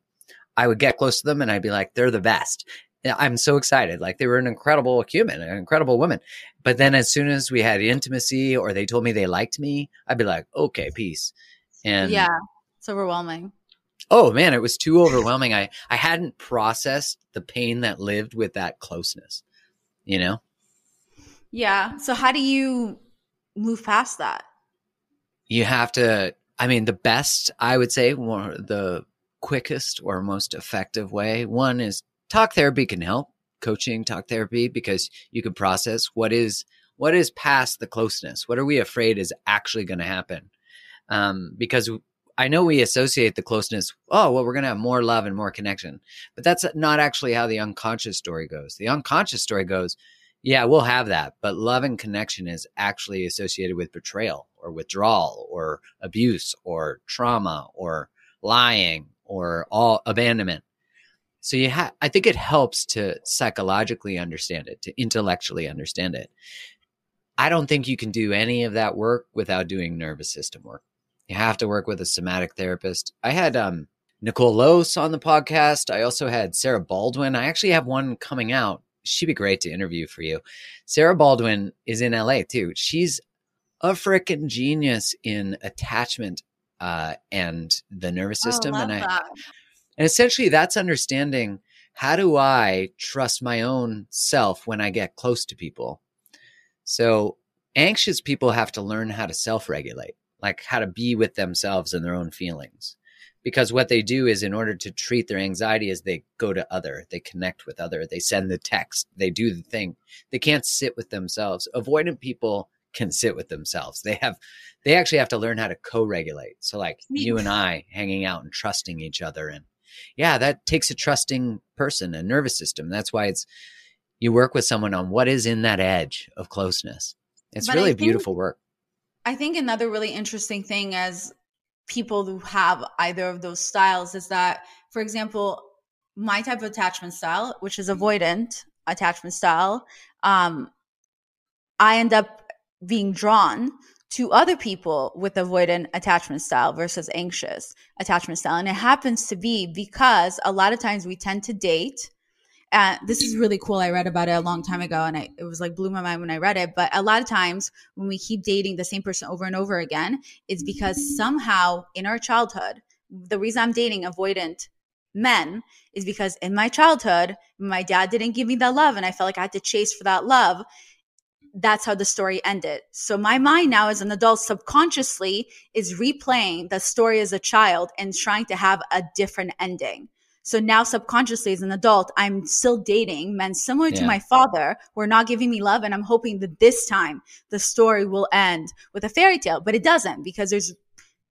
Speaker 2: I would get close to them, and I'd be like, they're the best. I'm so excited. Like they were an incredible human, an incredible woman. But then as soon as we had intimacy or they told me they liked me, I'd be like, okay, peace. And
Speaker 3: yeah. It's overwhelming.
Speaker 2: oh man, it was too overwhelming. I, I hadn't processed the pain that lived with that closeness, you know?
Speaker 3: Yeah. So how do you move past that?
Speaker 2: You have to, I mean, the best, I would say, the quickest or most effective way, one is talk therapy can help, coaching, talk therapy, because you can process what is, what is past the closeness? What are we afraid is actually going to happen? Um, because I know we associate the closeness. Oh, well, we're going to have more love and more connection, but that's not actually how the unconscious story goes. The unconscious story goes, yeah, we'll have that, but love and connection is actually associated with betrayal or withdrawal or abuse or trauma or lying or all abandonment. So you have, I think it helps to psychologically understand it, to intellectually understand it. I don't think you can do any of that work without doing nervous system work. You have to work with a somatic therapist. I had um, Nicole Lose on the podcast. I also had Sarah Baldwin. I actually have one coming out. She'd be great to interview for you. Sarah Baldwin is in LA too. She's a freaking genius in attachment uh, and the nervous system.
Speaker 3: oh,
Speaker 2: and I,
Speaker 3: that.
Speaker 2: And essentially, that's understanding how do I trust my own self when I get close to people. So, anxious people have to learn how to self regulate, like how to be with themselves and their own feelings. because what they do is in order to treat their anxiety is they go to other they connect with other they send the text they do the thing. They can't sit with themselves. Avoidant people can sit with themselves. They have they actually have to learn how to co-regulate. So like you and i hanging out and trusting each other and yeah that takes a trusting person a nervous system. That's why it's you work with someone on what is in that edge of closeness. It's
Speaker 3: But
Speaker 2: really
Speaker 3: think-
Speaker 2: beautiful work.
Speaker 3: I think another really interesting thing as people who have either of those styles is that, for example, my type of attachment style, which is avoidant attachment style, um, I end up being drawn to other people with avoidant attachment style versus anxious attachment style. And it happens to be because a lot of times we tend to date. Uh, this is really cool. I read about it a long time ago and I, it was like blew my mind when I read it. But a lot of times when we keep dating the same person over and over again, it's because somehow in our childhood, the reason I'm dating avoidant men is because in my childhood, my dad didn't give me that love and I felt like I had to chase for that love. That's how the story ended. So my mind now as an adult subconsciously is replaying the story as a child and trying to have a different ending. So now subconsciously as an adult, I'm still dating men similar to my father who are not giving me love. And I'm hoping that this time the story will end with a fairy tale, but it doesn't because there's,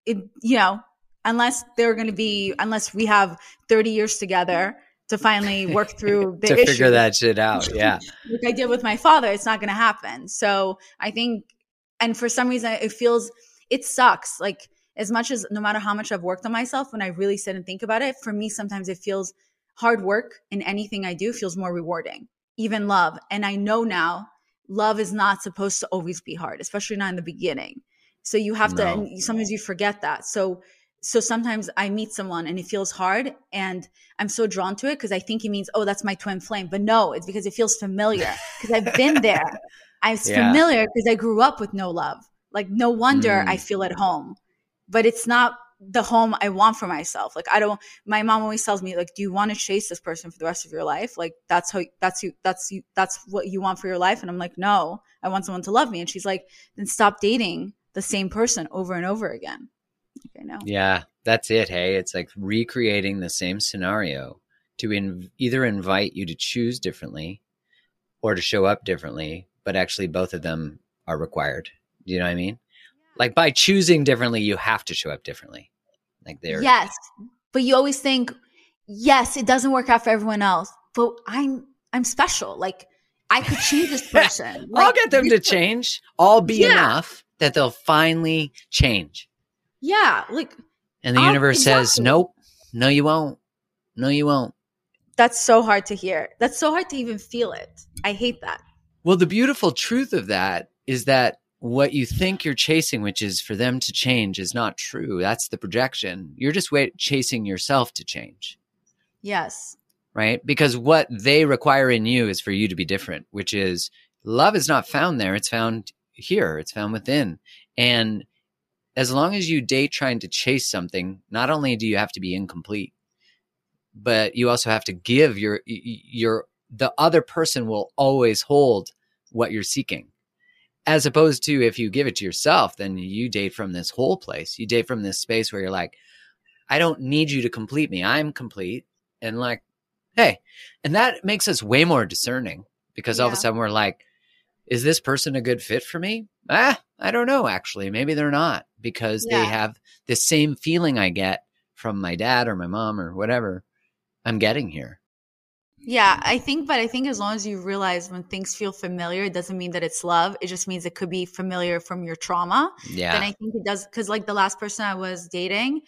Speaker 3: it, you know, unless they're going to be, unless we have 30 years together to finally work through the
Speaker 2: to
Speaker 3: issue
Speaker 2: figure that shit out yeah
Speaker 3: like I did with my father, it's not going to happen. So I think, and for some reason, it feels, it sucks. Like, as much as no matter how much I've worked on myself, when I really sit and think about it, for me, sometimes it feels hard work in anything I do feels more rewarding, even love. And I know now love is not supposed to always be hard, especially not in the beginning. So you have to, and sometimes you forget that. So, so sometimes I meet someone and it feels hard and I'm so drawn to it because I think it means, oh, that's my twin flame. But no, it's because it feels familiar because I've been there. I'm
Speaker 2: Yeah.
Speaker 3: familiar because I grew up with no love. Like, no wonder
Speaker 2: Mm.
Speaker 3: I feel at home, but it's not the home I want for myself. Like, I don't, my mom always tells me, like, do you want to chase this person for the rest of your life? Like, that's how, that's you, that's you, that's what you want for your life. And I'm like, no, I want someone to love me. And she's like, then stop dating the same person over and over again. Like, I know.
Speaker 2: Yeah, that's it. Hey, it's like recreating the same scenario to in- either invite you to choose differently or to show up differently, but actually both of them are required. Do you know what I mean? Like by choosing differently, you have to show up differently. Like they're
Speaker 3: Yes. But you always think, yes, it doesn't work out for everyone else, but I'm I'm special. Like I could change this person.
Speaker 2: I'll get them to change. I'll be
Speaker 3: Yeah.
Speaker 2: enough that they'll finally change.
Speaker 3: Yeah, like
Speaker 2: And the universe says, nope, no, you won't. No, you won't.
Speaker 3: that's so hard to hear. That's so hard to even feel it. I hate that.
Speaker 2: Well, the beautiful truth of that is that what you think you're chasing, which is for them to change, is not true. That's the projection. You're just wait- chasing yourself to change,
Speaker 3: Yes.
Speaker 2: right? Because what they require in you is for you to be different, which is love is not found there. It's found here, it's found within. And as long as you date trying to chase something, not only do you have to be incomplete, but you also have to give your your the other person will always hold what you're seeking. As opposed to if you give it to yourself then you date from this whole place you date from this space where you're like i don't need you to complete me. I'm complete. And like hey and that makes us way more discerning because all of a sudden we're like is this person a good fit for me ah i don't know actually maybe they're not because they have the same feeling i get from my dad or my mom or whatever i'm getting here
Speaker 3: Yeah, I think, but I think as long as you realize when things feel familiar, it doesn't mean that it's love. It just means it could be familiar from your trauma.
Speaker 2: yeah
Speaker 3: And I think it does because like the last person I was dating,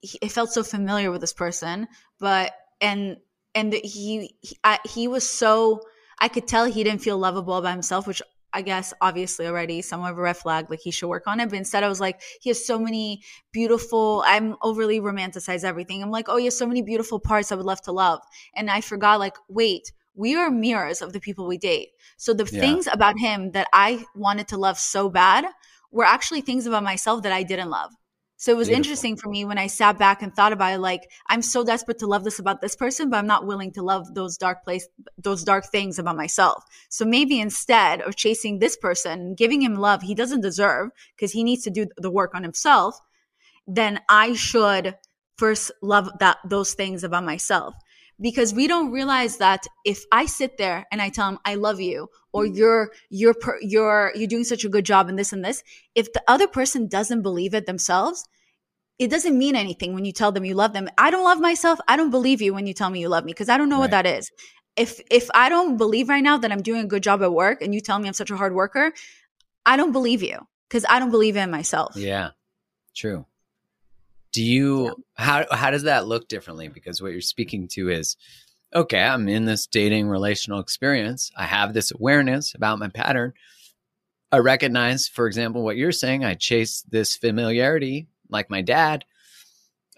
Speaker 3: he, it felt so familiar with this person, but and and he he, I, he was so I could tell he didn't feel lovable by himself, which I guess obviously already somewhat of a red flag. Like he should work on it, but instead I was like, he has so many beautiful. I'm overly romanticize everything. I'm like, oh, he has so many beautiful parts I would love to love, and I forgot like, wait. We are mirrors of the people we date. So the
Speaker 2: Yeah.
Speaker 3: things about him that I wanted to love so bad were actually things about myself that I didn't love. So it was
Speaker 2: Beautiful.
Speaker 3: interesting for me when I sat back and thought about it. Like I'm so desperate to love this about this person, but I'm not willing to love those dark place, those dark things about myself. So maybe instead of chasing this person, giving him love he doesn't deserve because he needs to do the work on himself, then I should first love that those things about myself because we don't realize that if I sit there and I tell him I love you or you're you're you're you're doing such a good job in this and this, if the other person doesn't believe it themselves, it doesn't mean anything when you tell them you love them. I don't love myself. I don't believe you when you tell me you love me because I don't know right. what that is. If if I don't believe right now that I'm doing a good job at work and you tell me I'm such a hard worker, I don't believe you because I don't believe in myself.
Speaker 2: Yeah. True. Do you yeah. how how does that look differently because what you're speaking to is okay, I'm in this dating relational experience. I have this awareness about my pattern. I recognize, for example, what you're saying. I chase this familiarity like my dad.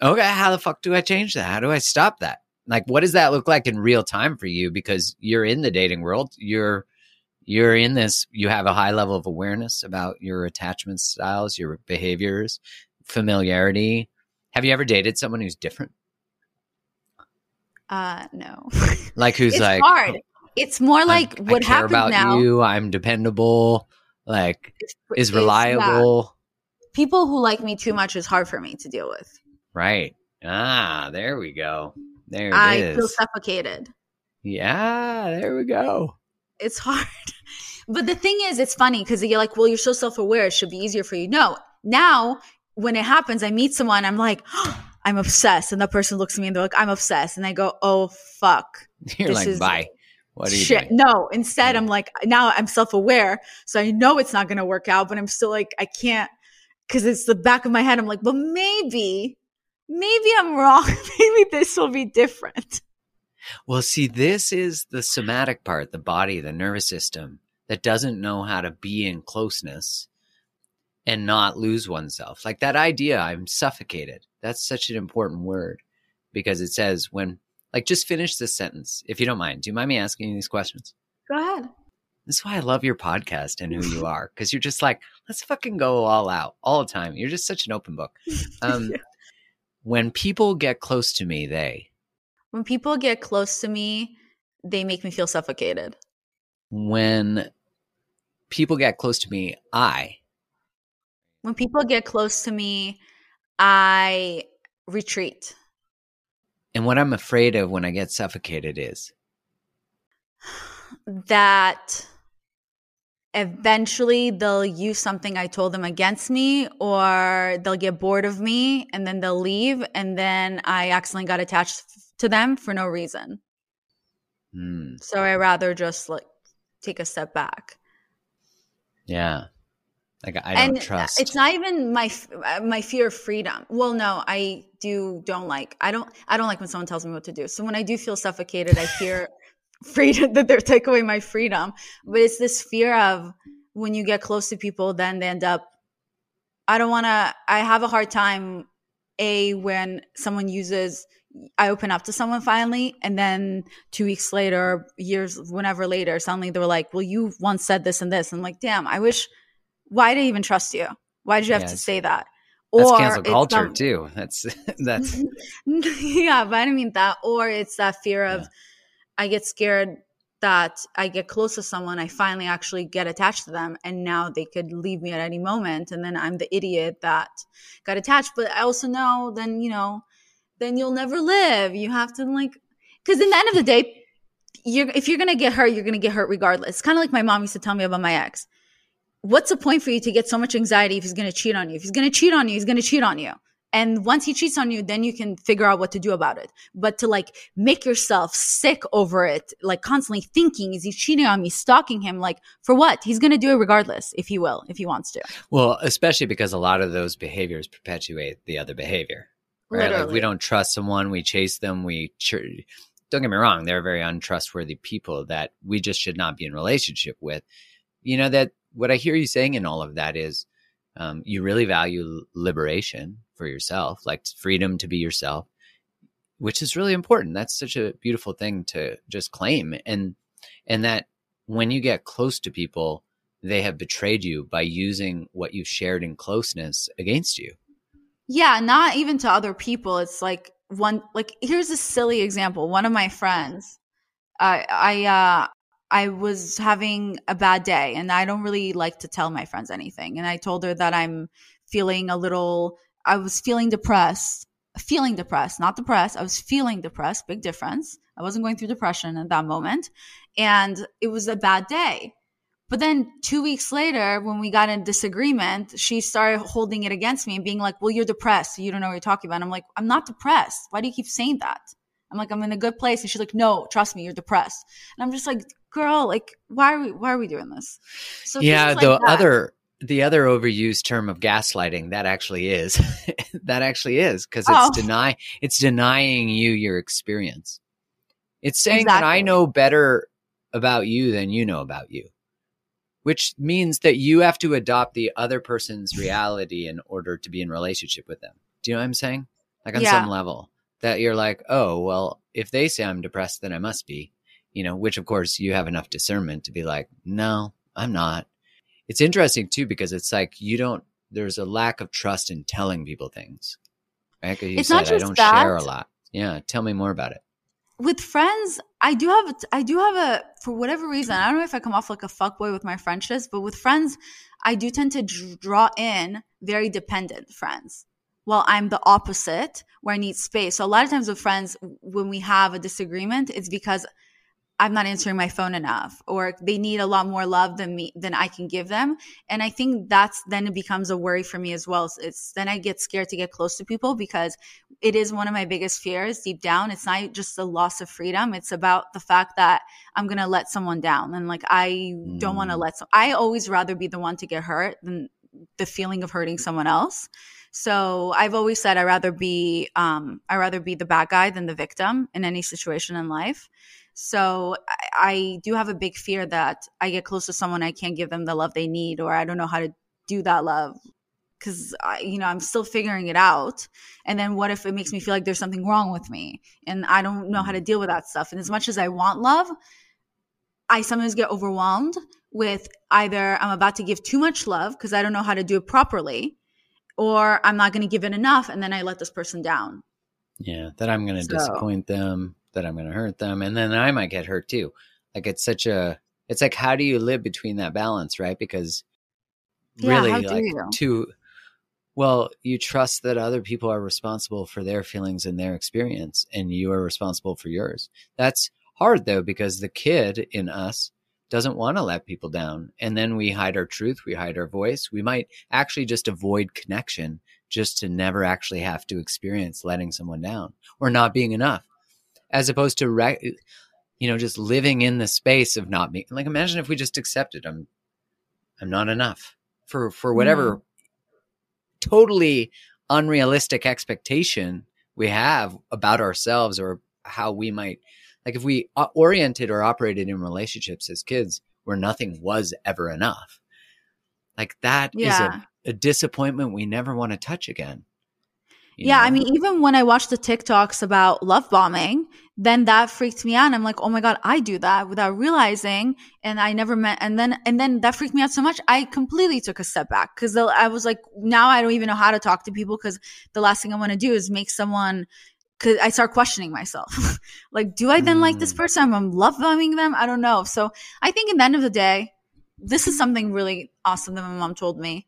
Speaker 2: Okay, how the fuck do I change that? How do I stop that? Like, what does that look like in real time for you? Because you're in the dating world. You're you're in this. You have a high level of awareness about your attachment styles, your behaviors, familiarity. Have you ever dated someone who's different?
Speaker 3: Uh, no.
Speaker 2: Like who's
Speaker 3: it's
Speaker 2: like
Speaker 3: hard. It's more like
Speaker 2: I'm,
Speaker 3: what
Speaker 2: I care
Speaker 3: happens
Speaker 2: about
Speaker 3: now.
Speaker 2: you. I'm dependable. Like is reliable.
Speaker 3: People who like me too much is hard for me to deal with.
Speaker 2: Right. Ah, there we go. There it
Speaker 3: I
Speaker 2: is.
Speaker 3: feel suffocated.
Speaker 2: Yeah, there we go.
Speaker 3: It's hard. But the thing is, it's funny because you're like, well, you're so self aware. It should be easier for you. No, now when it happens, I meet someone, I'm like, oh, I'm obsessed. And the person looks at me and they're like, I'm obsessed. And I go, oh, fuck.
Speaker 2: You're
Speaker 3: This
Speaker 2: like,
Speaker 3: is
Speaker 2: bye. What are you
Speaker 3: Shit.
Speaker 2: doing?
Speaker 3: No, instead, I'm like, now I'm self aware. So I know it's not going to work out, but I'm still like, I can't because it's the back of my head. I'm like, but maybe, maybe I'm wrong. maybe this will be different.
Speaker 2: Well, see, this is the somatic part, the body, the nervous system that doesn't know how to be in closeness and not lose oneself. Like that idea, I'm suffocated. That's such an important word because it says when, like, just finish this sentence, if you don't mind. Do you mind me asking you these questions?
Speaker 3: Go ahead.
Speaker 2: This is why I love your podcast and who you are because you're just like, let's fucking go all out all the time. You're just such an open book. Um,
Speaker 3: Yeah.
Speaker 2: When people get close to me, they,
Speaker 3: When people get close to me, they make me feel suffocated.
Speaker 2: when people get close to me, I,
Speaker 3: When people get close to me, I retreat.
Speaker 2: and what I'm afraid of when I get suffocated is,
Speaker 3: that eventually they'll use something I told them against me or they'll get bored of me and then they'll leave and then I accidentally got attached to them for no reason.
Speaker 2: hmm,
Speaker 3: So I rather just like take a step back.
Speaker 2: yeah, like I don't
Speaker 3: and
Speaker 2: trust.
Speaker 3: it's not even my uh, my fear of freedom. Well, no, I do don't like. I don't I don't like when someone tells me what to do. So when I do feel suffocated, I fear freedom that they're take away my freedom. But it's this fear of when you get close to people, then they end up. I don't want to. I have a hard time. A when someone uses. I open up to someone finally, and then two weeks later, years, whenever later, suddenly they were like, "Well, you once said this and this." I'm like, "Damn, I wish." Why did I even trust you? Why did you have
Speaker 2: Yeah,
Speaker 3: to say that?
Speaker 2: That's
Speaker 3: Or
Speaker 2: cancel culture
Speaker 3: some-
Speaker 2: too. That's that's
Speaker 3: yeah, but I don't mean that. Or it's that fear of
Speaker 2: Yeah.
Speaker 3: I get scared that I get close to someone, I finally actually get attached to them, and now they could leave me at any moment, and then I'm the idiot that got attached. But I also know then you know, then you'll never live. You have to like, because in the end of the day, you're if you're gonna get hurt, you're gonna get hurt regardless. It's kind of like my mom used to tell me about my ex. What's the point for you to get so much anxiety if he's gonna cheat on you? If he's gonna cheat on you, he's gonna cheat on you. And once he cheats on you, then you can figure out what to do about it. But to like make yourself sick over it, like constantly thinking, is he cheating on me, stalking him? Like for what? He's going to do it regardless if he will, if he wants to.
Speaker 2: well, especially because a lot of those behaviors perpetuate the other behavior. Right? Like we don't trust someone, we chase them, we ch- don't get me wrong, they're very untrustworthy people that we just should not be in relationship with. You know that what I hear you saying in all of that is um, you really value liberation for yourself, like freedom to be yourself, which is really important. That's such a beautiful thing to just claim, and and that when you get close to people, they have betrayed you by using what you shared in closeness against you.
Speaker 3: Yeah, not even to other people. It's like one like here's a silly example. One of my friends, I I uh I was having a bad day and I don't really like to tell my friends anything. And I told her that I'm feeling a little I was feeling depressed feeling depressed, not depressed. I was feeling depressed, big difference. I wasn't going through depression at that moment. And it was a bad day. But then two weeks later, when we got in disagreement, she started holding it against me and being like, Well, you're depressed. You don't know what you're talking about. And I'm like, I'm not depressed. Why do you keep saying that? I'm like, I'm in a good place. And she's like, No, trust me, you're depressed. And I'm just like, girl, like, why are we why are we doing this?
Speaker 2: So yeah, like the other the other overused term of gaslighting that actually is that actually is because it's oh. deny it's denying you your experience it's saying exactly. that i know better about you than you know about you which means that you have to adopt the other person's reality in order to be in relationship with them do you know what i'm saying like on yeah. some level that you're like oh well if they say i'm depressed then i must be you know which of course you have enough discernment to be like no i'm not it's interesting too because it's like you don't there's a lack of trust in telling people things right? You it's said, not just i don't that. share a lot. Yeah tell me more about it.
Speaker 3: With friends i do have I do have a for whatever reason i don't know if i come off like a fuckboy with my friendships but with friends i do tend to draw in very dependent friends well i'm the opposite where i need space. So a lot of times with friends when we have a disagreement it's because I'm not answering my phone enough or they need a lot more love than me than I can give them. And I think that's then it becomes a worry for me as well. It's then I get scared to get close to people because it is one of my biggest fears deep down. It's not just the loss of freedom. It's about the fact that I'm going to let someone down. And like I mm. don't want to let some I always rather be the one to get hurt than the feeling of hurting someone else. So I've always said I rather be um I rather be the bad guy than the victim in any situation in life so I, I do have a big fear that I get close to someone, I can't give them the love they need, or I don't know how to do that love. Because you know i'm still figuring it out. And then what if it makes me feel like there's something wrong with me and i don't know how to mm-hmm. deal with that stuff. And as much as i want love i sometimes get overwhelmed with either i'm about to give too much love because i don't know how to do it properly or i'm not going to give it enough and then i let this person down.
Speaker 2: Yeah that i'm going to so. disappoint them that I'm going to hurt them, and then I might get hurt too. Like it's such a, it's like how do you live between that balance, right? Because yeah, really, like to, well, you trust that other people are responsible for their feelings and their experience, and you are responsible for yours. That's hard though because the kid in us doesn't want to let people down. And then we hide our truth, we hide our voice. We might actually just avoid connection just to never actually have to experience letting someone down or not being enough as opposed to re- you know just living in the space of not being like imagine if we just accepted i'm i'm not enough for for whatever mm. totally unrealistic expectation we have about ourselves or how we might like if we oriented or operated in relationships as kids where nothing was ever enough like that yeah. is a, a disappointment we never want to touch again
Speaker 3: yeah, know? I mean, even when I watch the TikToks about love bombing, then that freaked me out. And I'm like, oh my God, I do that without realizing. And I never met, and then, and then that freaked me out so much. I completely took a step back because I was like, now I don't even know how to talk to people because the last thing I want to do is make someone because I start questioning myself. like, do I then mm. like this mm. person? I'm love bombing them. I don't know. So I think in the end of the day, this is something really awesome that my mom told me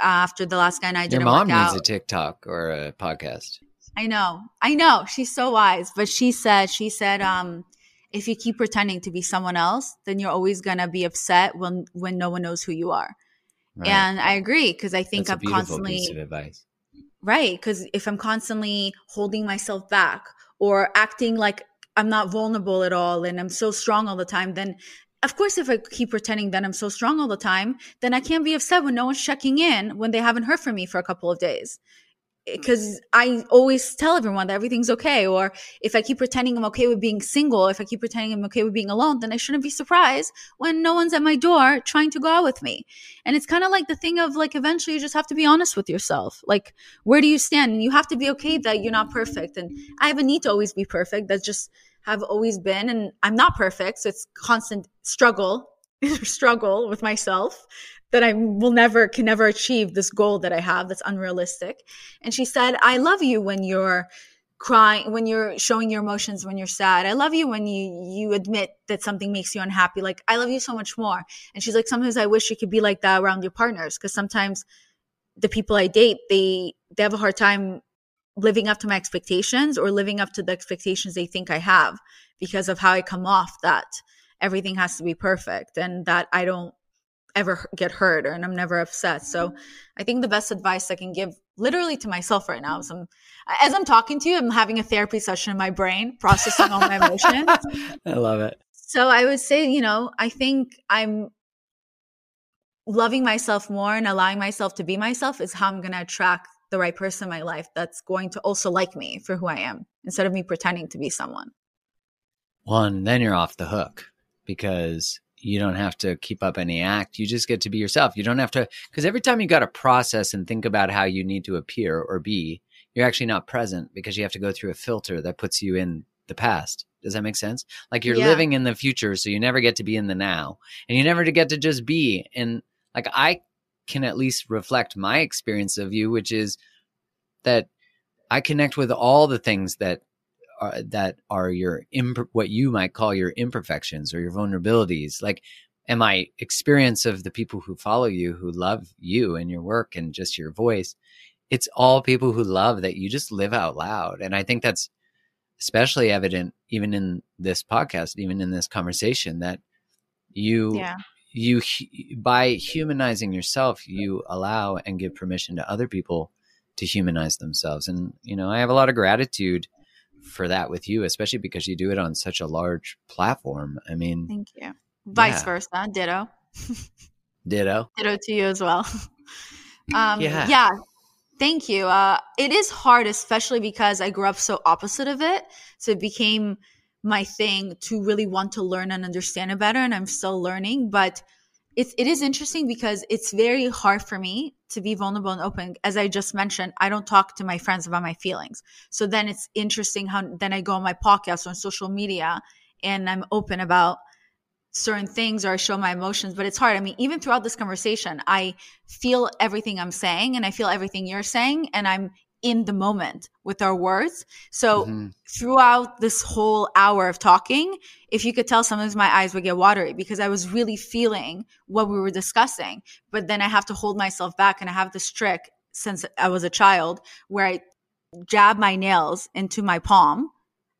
Speaker 3: after the last guy and I didn't
Speaker 2: Your mom
Speaker 3: needs
Speaker 2: a TikTok or a podcast.
Speaker 3: I know. I know. She's so wise. But she said, she said, um, if you keep pretending to be someone else, then you're always gonna be upset when when no one knows who you are. Right. And I agree because I think That's I'm constantly piece of advice. Right. Because if I'm constantly holding myself back or acting like I'm not vulnerable at all and I'm so strong all the time, then of course, if I keep pretending that I'm so strong all the time, then I can't be upset when no one's checking in when they haven't heard from me for a couple of days. Eh, because I always tell everyone that everything's okay. Or if I keep pretending I'm okay with being single, if I keep pretending I'm okay with being alone, then I shouldn't be surprised when no one's at my door trying to go out with me. And it's kind of like the thing of like, eventually you just have to be honest with yourself. Like, where do you stand? And you have to be okay that you're not perfect. And I have a need to always be perfect. That's just have always been and i'm not perfect so it's constant struggle struggle with myself that i will never can never achieve this goal that i have that's unrealistic. And she said i love you when you're crying when you're showing your emotions when you're sad. I love you when you you admit that something makes you unhappy. Like i love you so much more. And she's like sometimes i wish you could be like that around your partners because sometimes the people i date they they have a hard time living up to my expectations or living up to the expectations they think I have because of how I come off that everything has to be perfect and that I don't ever get hurt or and I'm never upset. So mm-hmm. I think the best advice I can give literally to myself right now is I'm as I'm talking to you, I'm having a therapy session in my brain, processing all my emotions.
Speaker 2: I love it.
Speaker 3: So I would say, you know, I think I'm loving myself more and allowing myself to be myself is how I'm going to attract the right person in my life that's going to also like me for who I am instead of me pretending to be someone.
Speaker 2: Well, and then you're off the hook because you don't have to keep up any act. You just get to be yourself. You don't have to, because every time you got to process and think about how you need to appear or be, you're actually not present because you have to go through a filter that puts you in the past. Does that make sense? Like you're yeah. living in the future, so you never get to be in the now, and you never get to just be. And like I can at least reflect my experience of you, which is that I connect with all the things that are, that are your imp- what you might call your imperfections or your vulnerabilities. Like, and my experience of the people who follow you, who love you and your work and just your voice, it's all people who love that you just live out loud. And I think that's especially evident even in this podcast, even in this conversation that you yeah you by humanizing yourself you allow and give permission to other people to humanize themselves and you know i have a lot of gratitude for that with you especially because you do it on such a large platform. I mean
Speaker 3: thank you. Vice yeah. versa ditto.
Speaker 2: Ditto?
Speaker 3: Ditto to you as well. Um yeah. yeah. Thank you. Uh it is hard especially because i grew up so opposite of it. So it became my thing to really want to learn and understand it better and i'm still learning. But it's it is interesting because it's very hard for me to be vulnerable and open. As i just mentioned i don't talk to my friends about my feelings. So then it's interesting how then i go on my podcast or on social media and i'm open about certain things or i show my emotions but it's hard. I mean even throughout this conversation i feel everything i'm saying and i feel everything you're saying and i'm in the moment with our words. So mm-hmm. throughout this whole hour of talking, if you could tell sometimes my eyes would get watery because I was really feeling what we were discussing. But then I have to hold myself back and I have this trick since I was a child where I jab my nails into my palm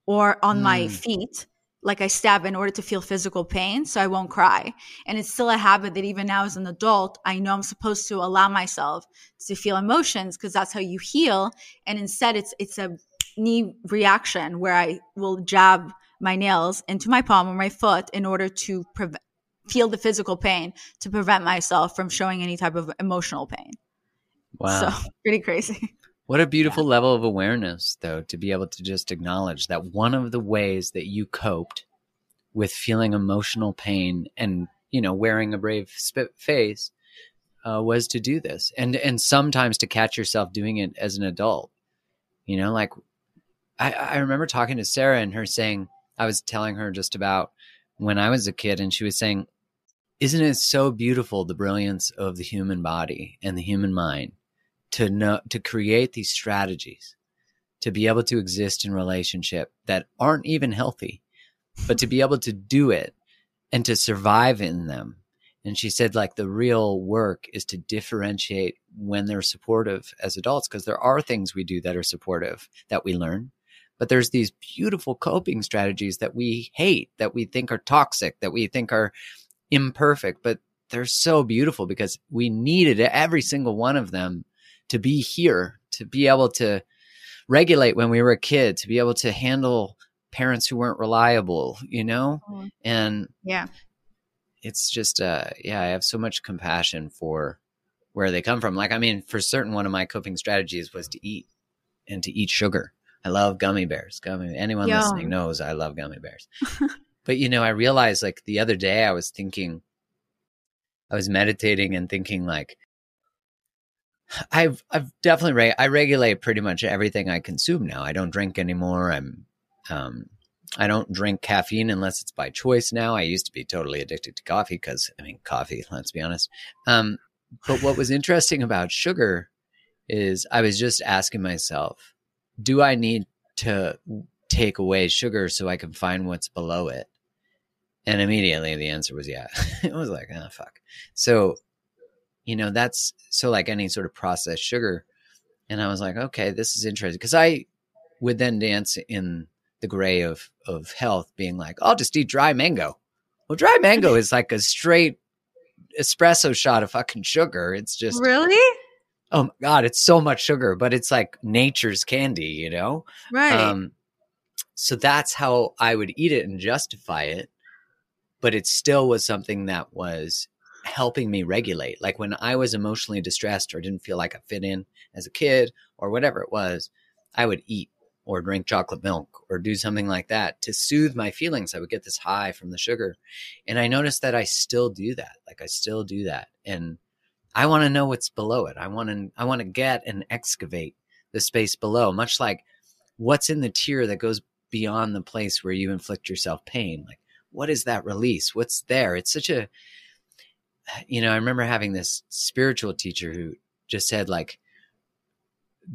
Speaker 3: or on mm. my feet like I stab in order to feel physical pain so I won't cry. And it's still a habit that even now as an adult, I know I'm supposed to allow myself to feel emotions because that's how you heal. And instead it's it's a knee reaction where I will jab my nails into my palm or my foot in order to prevent feel the physical pain to prevent myself from showing any type of emotional pain.
Speaker 2: Wow.
Speaker 3: So pretty crazy.
Speaker 2: What a beautiful yeah. level of awareness, though, to be able to just acknowledge that one of the ways that you coped with feeling emotional pain and, you know, wearing a brave face uh, was to do this. And, and sometimes to catch yourself doing it as an adult. You know, like I, I remember talking to Sarah and her saying, I was telling her just about when I was a kid, and she was saying, Isn't it so beautiful, the brilliance of the human body and the human mind? To know to create these strategies to be able to exist in relationship that aren't even healthy but to be able to do it and to survive in them. And she said like the real work is to differentiate when they're supportive as adults because there are things we do that are supportive that we learn but there's these beautiful coping strategies that we hate that we think are toxic that we think are imperfect but they're so beautiful because we needed every single one of them to be here, to be able to regulate when we were a kid, to be able to handle parents who weren't reliable, you know? Mm-hmm. And
Speaker 3: yeah,
Speaker 2: it's just, uh, yeah, I have so much compassion for where they come from. Like, I mean, for certain, one of my coping strategies was to eat and to eat sugar. I love gummy bears. Gummy. Anyone listening knows I love gummy bears. but you know, I realized like the other day I was thinking, I was meditating and thinking like, I've I've definitely re- I regulate pretty much everything I consume now. I don't drink anymore. I'm um I don't drink caffeine unless it's by choice now. I used to be totally addicted to coffee because I mean coffee, let's be honest. Um but what was interesting about sugar is I was just asking myself, do I need to take away sugar so I can find what's below it? And immediately the answer was yeah. it was like, oh fuck. So you know that's so like any sort of processed sugar And I was like, okay, this is interesting. Cause I would then dance in the gray of, of health being like, I'll just eat dry mango. Well, dry mango is like a straight espresso shot of fucking sugar. It's just
Speaker 3: really
Speaker 2: oh my god, it's so much sugar, but it's like nature's candy, you know?
Speaker 3: right.
Speaker 2: Um, so that's how I would eat it and justify it. But it still was something that was helping me regulate. Like when I was emotionally distressed or didn't feel like I fit in as a kid or whatever it was, I would eat or drink chocolate milk or do something like that to soothe my feelings. I would get this high from the sugar. And I noticed that I still do that. Like I still do that. And I want to know what's below it. I want to I want to get and excavate the space below, much like what's in the tear that goes beyond the place where you inflict yourself pain. Like what is that release? What's there? It's such a you know, I remember having this spiritual teacher who just said like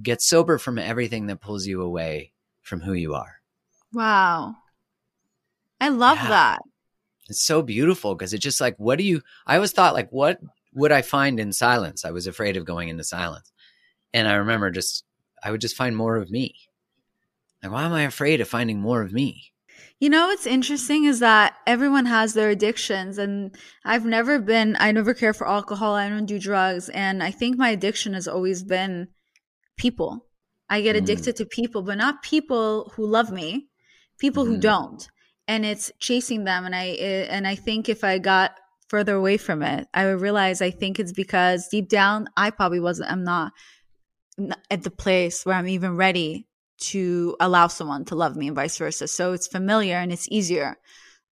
Speaker 2: get sober from everything that pulls you away from who you are.
Speaker 3: wow. I love
Speaker 2: Yeah.
Speaker 3: that.
Speaker 2: It's so beautiful because it's just like, what do you? I always thought, like, what would I find in silence? I was afraid of going into silence. And I remember just, I would just find more of me. Like, why am I afraid of finding more of me?
Speaker 3: You know what's interesting is that everyone has their addictions and I've never been I never care for alcohol, I don't do drugs, and I think my addiction has always been people. I get
Speaker 2: Mm.
Speaker 3: addicted to people, but not people who love me, people who
Speaker 2: Mhm.
Speaker 3: don't. And it's chasing them and I and I think if I got further away from it, I would realize I think it's because deep down I probably wasn't I'm not at the place where I'm even ready to allow someone to love me and vice versa. So it's familiar and it's easier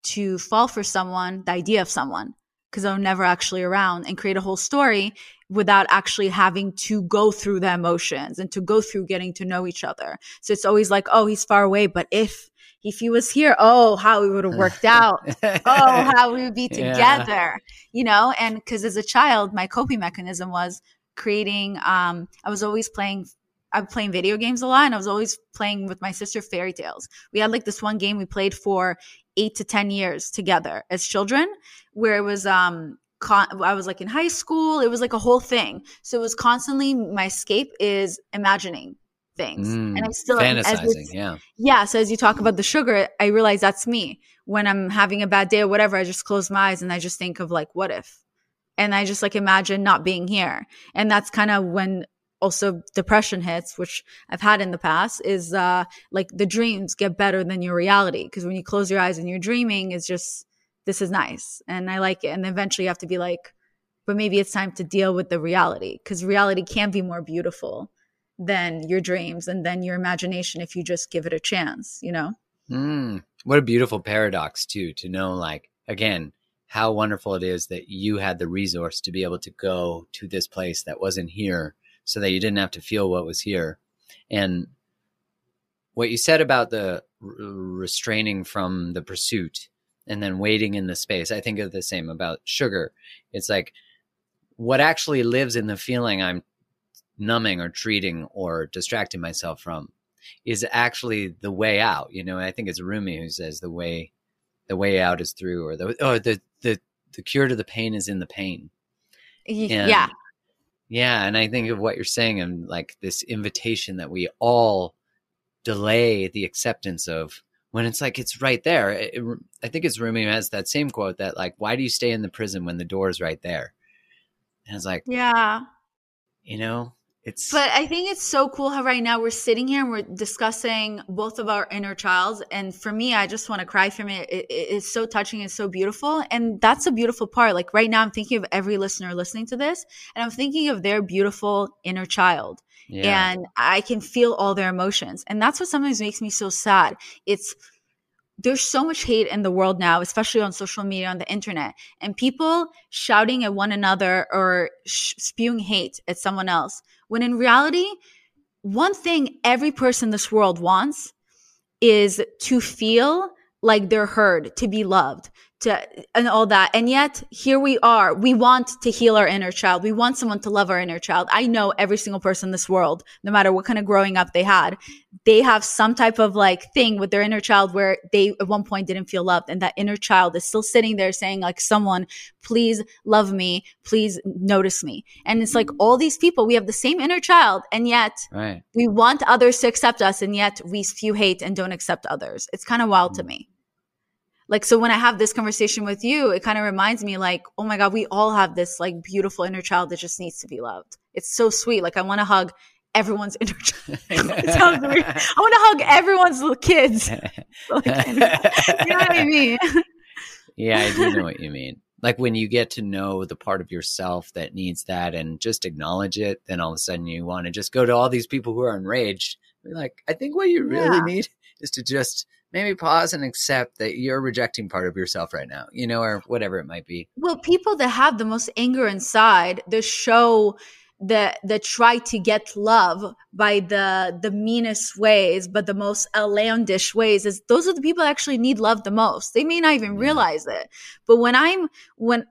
Speaker 3: to fall for someone, the idea of someone, because I'm never actually around and create a whole story without actually having to go through the emotions and to go through getting to know each other. So it's always like, oh, he's far away, but if if he was here, oh, how it would have worked out. oh, how we would be
Speaker 2: Yeah.
Speaker 3: together, you know? And because as a child, my coping mechanism was creating, um, I was always playing, I was playing video games a lot and I was always playing with my sister fairy tales. We had like this one game we played for eight to 10 years together as children where it was, um, con- I was like in high school. It was like a whole thing. So it was constantly my escape is imagining things.
Speaker 2: Mm,
Speaker 3: and I'm still
Speaker 2: fantasizing. Yeah.
Speaker 3: yeah. So as you talk about the sugar, I realize that's me. When I'm having a bad day or whatever, I just close my eyes and I just think of like, what if? And I just like imagine not being here. And that's kind of when also depression hits, which I've had in the past, is uh like the dreams get better than your reality. Cause when you close your eyes and you're dreaming, it's just this is nice. And I like it. And eventually you have to be like, but maybe it's time to deal with the reality. Cause reality can be more beautiful than your dreams and then your imagination if you just give it a chance, you know?
Speaker 2: Mm, what a beautiful paradox, too, to know, like, again, how wonderful it is that you had the resource to be able to go to this place that wasn't here so that you didn't have to feel what was here. And what you said about the restraining from the pursuit and then waiting in the space, I think of the same about sugar. It's like what actually lives in the feeling I'm numbing or treating or distracting myself from is actually the way out. You know, I think it's Rumi who says the way the way out is through or the or the the, the cure to the pain is in the pain. And-
Speaker 3: yeah.
Speaker 2: Yeah, and I think of what you're saying and like this invitation that we all delay the acceptance of when it's like it's right there. It- it- I think it's Rumi has that same quote that like, why do you stay in the prison when the door is right there? And it's like,
Speaker 3: Yeah.
Speaker 2: you know, it's
Speaker 3: But I think it's so cool how right now we're sitting here and we're discussing both of our inner childs. And for me, I just want to cry from it. It- it- It's so touching. It's so beautiful. And that's a beautiful part. Like right now, I'm thinking of every listener listening to this, and I'm thinking of their beautiful inner child.
Speaker 2: yeah.
Speaker 3: and I can feel all their emotions. And that's what sometimes makes me so sad. It's there's so much hate in the world now, especially on social media, on the internet, and people shouting at one another or sh- spewing hate at someone else. When in reality, one thing every person in this world wants is to feel like they're heard, to be loved, to and all that. And yet here we are. We want to heal our inner child. We want someone to love our inner child. I know every single person in this world, no matter what kind of growing up they had, they have some type of like thing with their inner child where they at one point didn't feel loved. And that inner child is still sitting there saying like, someone, please love me. Please notice me. And it's like all these people, we have the same inner child and yet
Speaker 2: Right.
Speaker 3: we want others to accept us and yet we spew hate and don't accept others. It's kind of wild to mm. me like so when i have this conversation with you it kind of reminds me like oh my god we all have this like beautiful inner child that just needs to be loved it's so sweet like i want to hug everyone's inner child sounds weird i want to hug everyone's little kids like, you know what i mean
Speaker 2: yeah, I do know what you mean. Like when you get to know the part of yourself that needs that and just acknowledge it, then all of a sudden you want to just go to all these people who are enraged. Be like, I think what you really
Speaker 3: Yeah.
Speaker 2: need is to just maybe pause and accept that you're rejecting part of yourself right now, you know, or whatever it might be.
Speaker 3: well people that have the most anger inside the show that that try to get love by the the meanest ways but the most outlandish ways is those are the people that actually need love the most. They may not even realize it. But when i'm when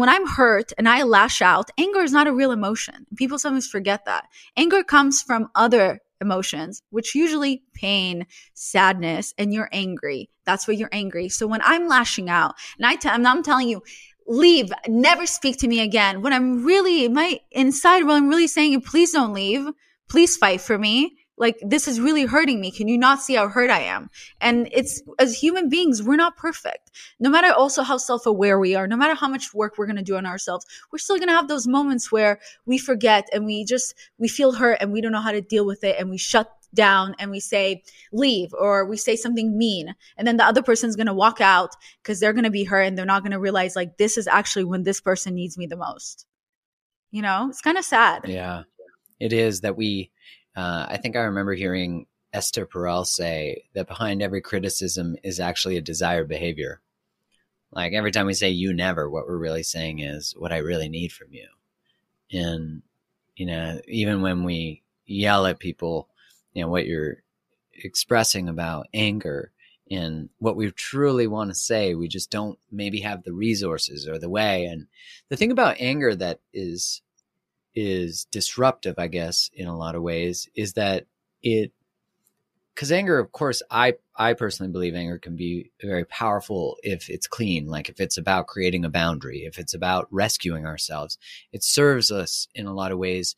Speaker 3: when i'm hurt and i lash out anger is not a real emotion. People sometimes forget that. Anger comes from other emotions which usually pain sadness and you're angry. That's why you're angry. So when i'm lashing out and I t- I'm, telling you leave. Never speak to me again. When i'm really my inside when i'm really saying please don't leave. Please fight for me like this is really hurting me. Can you not see how hurt i am? And it's as human beings we're not perfect. No matter also how self-aware we are no matter how much work we're going to do on ourselves we're still going to have those moments where we forget and we just we feel hurt and we don't know how to deal with it and we shut down and we say leave or we say something mean. And then the other person's going to walk out because they're going to be hurt and they're not going to realize like this is actually when this person needs me the most. You know? It's kind of sad.
Speaker 2: Yeah, it is that we. Uh, I think I remember hearing Esther Perel say that behind every criticism is actually a desired behavior. Like every time we say "you never," what we're really saying is what I really need from you. And you know, even when we yell at people, you know what you're expressing about anger and what we truly want to say, we just don't maybe have the resources or the way. And the thing about anger that is is disruptive, I guess, in a lot of ways, is that it because anger, of course, I I personally believe anger can be very powerful if it's clean, like if it's about creating a boundary, if it's about rescuing ourselves. It serves us in a lot of ways,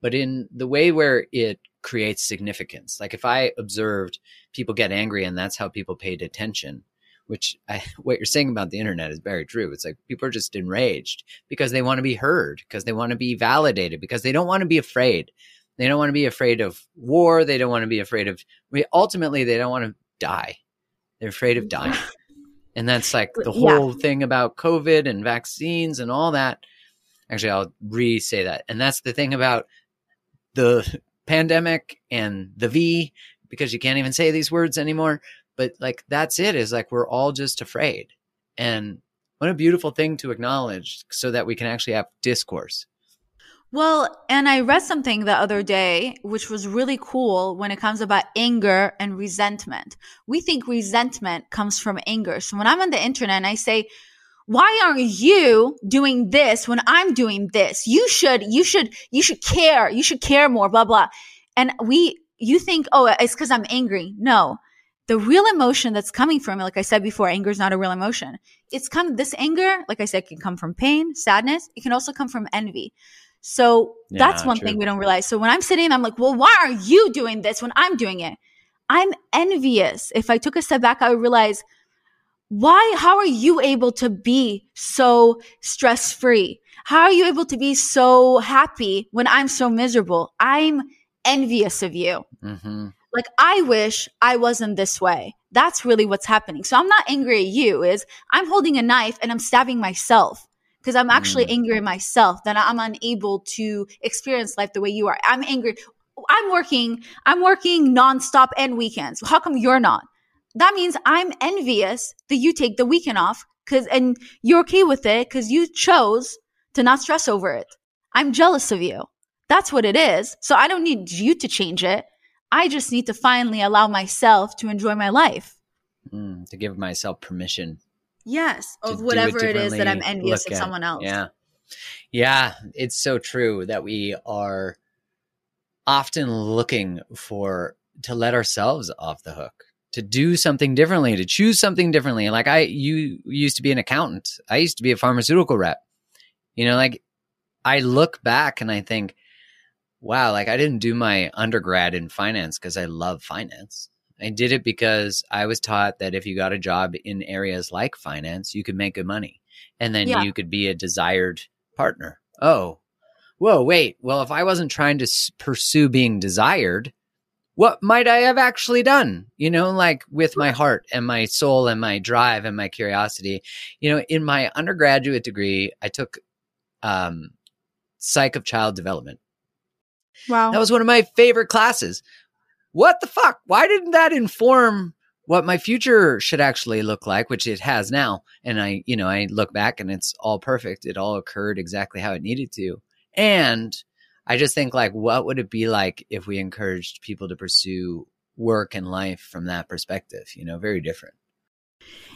Speaker 2: but in the way where it creates significance. Like if I observed people get angry and that's how people paid attention, which I, what you're saying about the internet is very true. It's like people are just enraged because they want to be heard, because they want to be validated, because they don't want to be afraid. They don't want to be afraid of war. They don't want to be afraid of, we, ultimately, they don't want to die. They're afraid of mm. dying. And that's like the
Speaker 3: Yeah.
Speaker 2: whole thing about COVID and vaccines and all that. Actually, I'll re say that. And that's the thing about the pandemic and the V, because you can't even say these words anymore. But like, that's it is like, we're all just afraid. And what a beautiful thing to acknowledge so that we can actually have discourse.
Speaker 3: Well, and I read something the other day, which was really cool when it comes about anger and resentment. We think resentment comes from anger. So when I'm on the internet and I say, why aren't you doing this when I'm doing this? You should, you should, you should care. You should care more, blah, blah. And we, you think, oh, it's because I'm angry. No. The real emotion that's coming from it, like I said before, anger is not a real emotion. It's come, this anger, like I said, can come from pain, sadness. It can also come from envy. So that's one
Speaker 2: true.
Speaker 3: thing we don't realize. So when I'm sitting, I'm like, well, why are you doing this when I'm doing it? I'm envious. If I took a step back, I would realize why, how are you able to be so stress free? How are you able to be so happy when I'm so miserable? I'm envious of you.
Speaker 2: hmm
Speaker 3: Like, I wish I wasn't this way. That's really what's happening. So I'm not angry at you, is I'm holding a knife and I'm stabbing myself because I'm actually
Speaker 2: Mm.
Speaker 3: angry at myself that I'm unable to experience life the way you are. I'm angry. I'm working, I'm working nonstop and weekends. How come you're not? That means I'm envious that you take the weekend off because, and you're okay with it because you chose to not stress over it. I'm jealous of you. That's what it is. So I don't need you to change it. I just need to finally allow myself to enjoy my life.
Speaker 2: Mm, to give myself permission.
Speaker 3: Yes, of
Speaker 2: do it
Speaker 3: whatever it is that I'm envious of
Speaker 2: at-
Speaker 3: someone else.
Speaker 2: Yeah. Yeah, it's so true that we are often looking for to let ourselves off the hook, to do something differently, to choose something differently. Like I you used to be an accountant. I used to be a pharmaceutical rep. You know, like I look back and I think, wow, like I didn't do my undergrad in finance because I love finance. I did it because I was taught that if you got a job in areas like finance, you could make good money and then
Speaker 3: Yeah.
Speaker 2: you could be a desired partner. Oh, whoa, wait. Well, if I wasn't trying to s- pursue being desired, what might I have actually done? You know, like with my heart and my soul and my drive and my curiosity. You know, in my undergraduate degree, I took um, psych of child development.
Speaker 3: Wow.
Speaker 2: That was one of my favorite classes. What the fuck? Why didn't that inform what my future should actually look like, which it has now? And I, you know, I look back and it's all perfect. It all occurred exactly how it needed to. And I just think like, what would it be like if we encouraged people to pursue work and life from that perspective? You know, very different.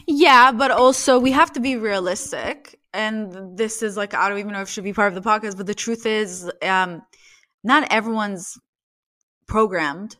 Speaker 3: Yeah, but also we have to be realistic. And this is like I don't even know if it should be part of the podcast, but the truth is, um, not everyone's programmed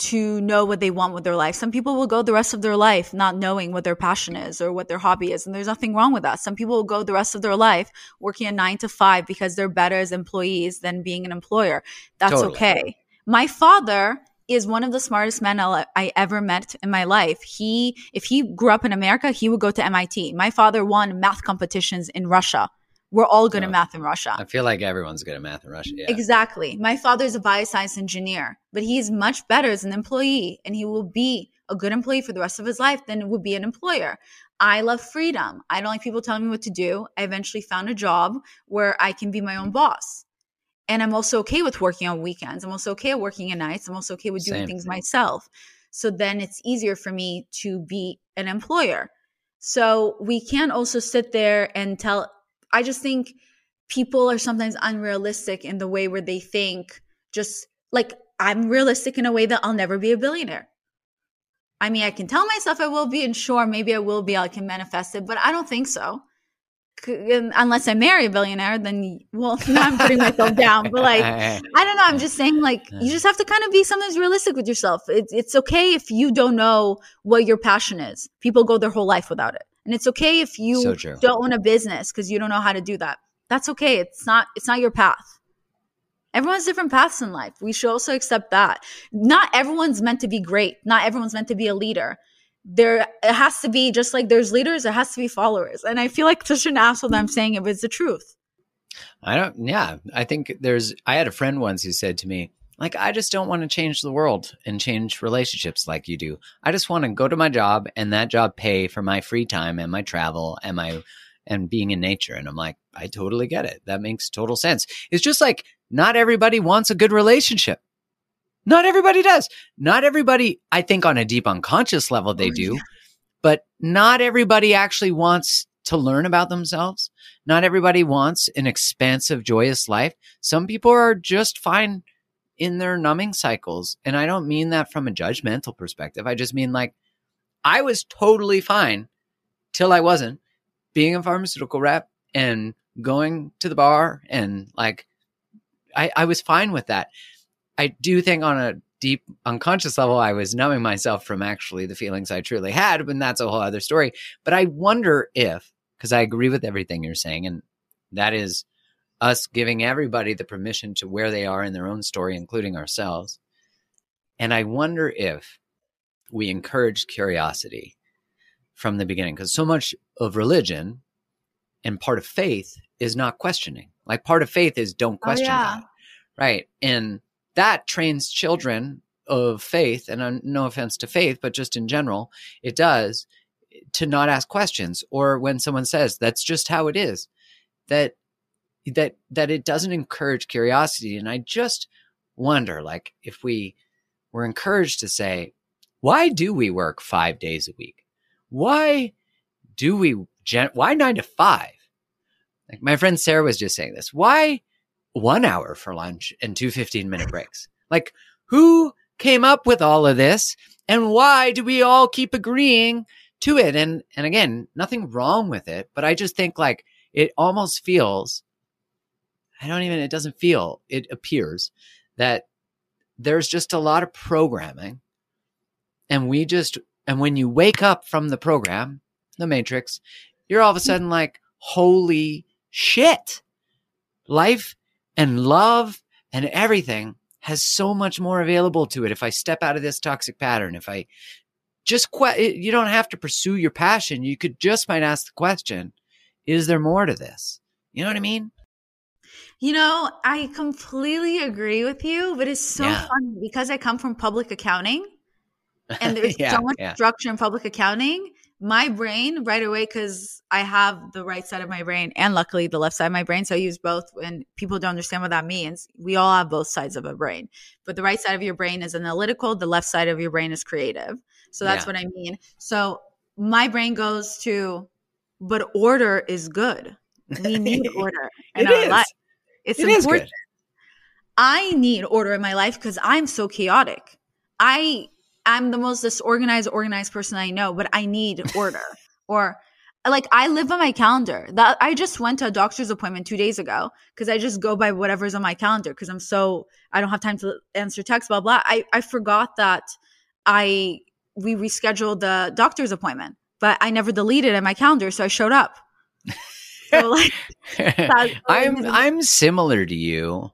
Speaker 3: to know what they want with their life. Some people will go the rest of their life not knowing what their passion is or what their hobby is. And there's nothing wrong with that. Some people will go the rest of their life working a nine to five because they're better as employees than being an employer. That's
Speaker 2: Totally.
Speaker 3: okay. My father is one of the smartest men I ever met in my life. He, if he grew up in America, he would go to MIT. My father won math competitions in Russia. We're all good at math in Russia.
Speaker 2: I feel like everyone's good at math in Russia. Yeah.
Speaker 3: Exactly. My father's a bioscience engineer, but he's much better as an employee and he will be a good employee for the rest of his life than would be an employer. I love freedom. I don't like people telling me what to do. I eventually found a job where I can be my own boss. And I'm also okay with working on weekends. I'm also okay with working at nights. I'm also okay with doing
Speaker 2: Same.
Speaker 3: things myself. So then it's easier for me to be an employer. So we can't also sit there and tell, I just think people are sometimes unrealistic in the way where they think just like I'm realistic in a way that I'll never be a billionaire. I mean, I can tell myself I will be, and sure, maybe I will be, I can manifest it, but I don't think so. Um, unless I marry a billionaire, then, well, now I'm putting myself down. But like, I don't know. I'm just saying, like, you just have to kind of be sometimes realistic with yourself. It's okay if you don't know what your passion is. People go their whole life without it, and it's okay if you
Speaker 2: So
Speaker 3: don't own a business because you don't know how to do that. That's okay. It's not it's not your path. Everyone's different paths in life. We should also accept that. Not everyone's meant to be great. Not everyone's meant to be a leader. There it has to be just like there's leaders, there has to be followers. And I feel like such an asshole that I'm saying it, but it's the truth.
Speaker 2: I don't, yeah. I think there's, I had a friend once who said to me, like, I just don't want to change the world and change relationships like you do. I just want to go to my job and that job pay for my free time and my travel and my, and being in nature. And I'm like, I totally get it. That makes total sense. It's just like, not everybody wants a good relationship. Not everybody does. Not everybody, I think on a deep unconscious level, they
Speaker 3: Oh,
Speaker 2: do, but not everybody actually wants to learn about themselves. Not everybody wants an expansive, joyous life. Some people are just fine in their numbing cycles. And I don't mean that from a judgmental perspective. I just mean like I was totally fine till I wasn't being a pharmaceutical rep and going to the bar and like I, I was fine with that. I do think on a deep unconscious level, I was numbing myself from actually the feelings I truly had, and that's a whole other story. But I wonder if, because I agree with everything you're saying, and that is us giving everybody the permission to where they are in their own story, including ourselves. And I wonder if we encourage curiosity from the beginning, because so much of religion and part of faith is not questioning. Like part of faith is don't question
Speaker 3: yeah.
Speaker 2: God. Right. And that trains children of faith, and uh, no offense to faith, but just in general, it does to not ask questions. Or when someone says that's just how it is, that that that it doesn't encourage curiosity. And I just wonder, like, if we were encouraged to say, why do we work five days a week? Why do we gen- why nine to five? Like my friend Sarah was just saying this. Why one hour for lunch and two 15 minute breaks? Like who came up with all of this? And why do we all keep agreeing to it. And, and again, nothing wrong with it, but I just think like it almost feels, I don't even, it doesn't feel, it appears that there's just a lot of programming. And we just, and when you wake up from the program, the matrix, you're all of a sudden like, holy shit. Life and love and everything has so much more available to it. If I step out of this toxic pattern, if I just, que- you don't have to pursue your passion. You could just might ask the question, is there more to this? You know what I mean?
Speaker 3: You know, I completely agree with you, but it's so
Speaker 2: Yeah.
Speaker 3: funny because I come from public accounting and there's
Speaker 2: Yeah,
Speaker 3: so much
Speaker 2: yeah.
Speaker 3: structure in public accounting. My brain right away, because I have the right side of my brain and luckily the left side of my brain. So I use both and people don't understand what that means. We all have both sides of a brain, but the right side of your brain is analytical, the left side of your brain is creative. So that's what I mean. So my brain goes to, but order is good. We need order in
Speaker 2: It
Speaker 3: our
Speaker 2: is.
Speaker 3: life. It's
Speaker 2: It is
Speaker 3: important.
Speaker 2: good.
Speaker 3: I need order in my life because I'm so chaotic. I I'm the most disorganized, organized person I know, but I need order. or like I live by my calendar. That I just went to a doctor's appointment two days ago because I just go by whatever's on my calendar because I'm so I don't have time to answer text, blah blah. I, I forgot that I we rescheduled the doctor's appointment, but I never deleted it in my calendar, so I showed up. So like
Speaker 2: I'm I'm similar to you.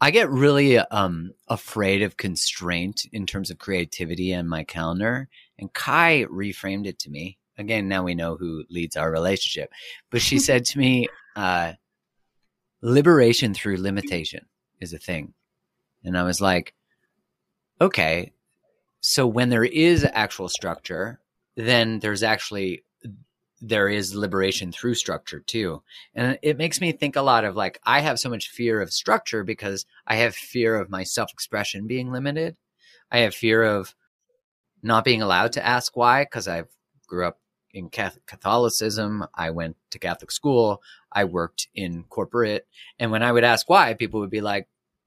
Speaker 2: I get really um afraid of constraint in terms of creativity and my calendar. And Kai reframed it to me. Again, now we know who leads our relationship. But she said to me, uh, liberation through limitation is a thing. And I was like, okay. So when there is actual structure, then there's actually there is liberation through structure too. And it makes me think a lot of like, I have so much fear of structure because I have fear of my self expression being limited. I have fear of not being allowed to ask why because I grew up in Catholicism. I went to Catholic school. I worked in corporate. And when I would ask why, people would be like,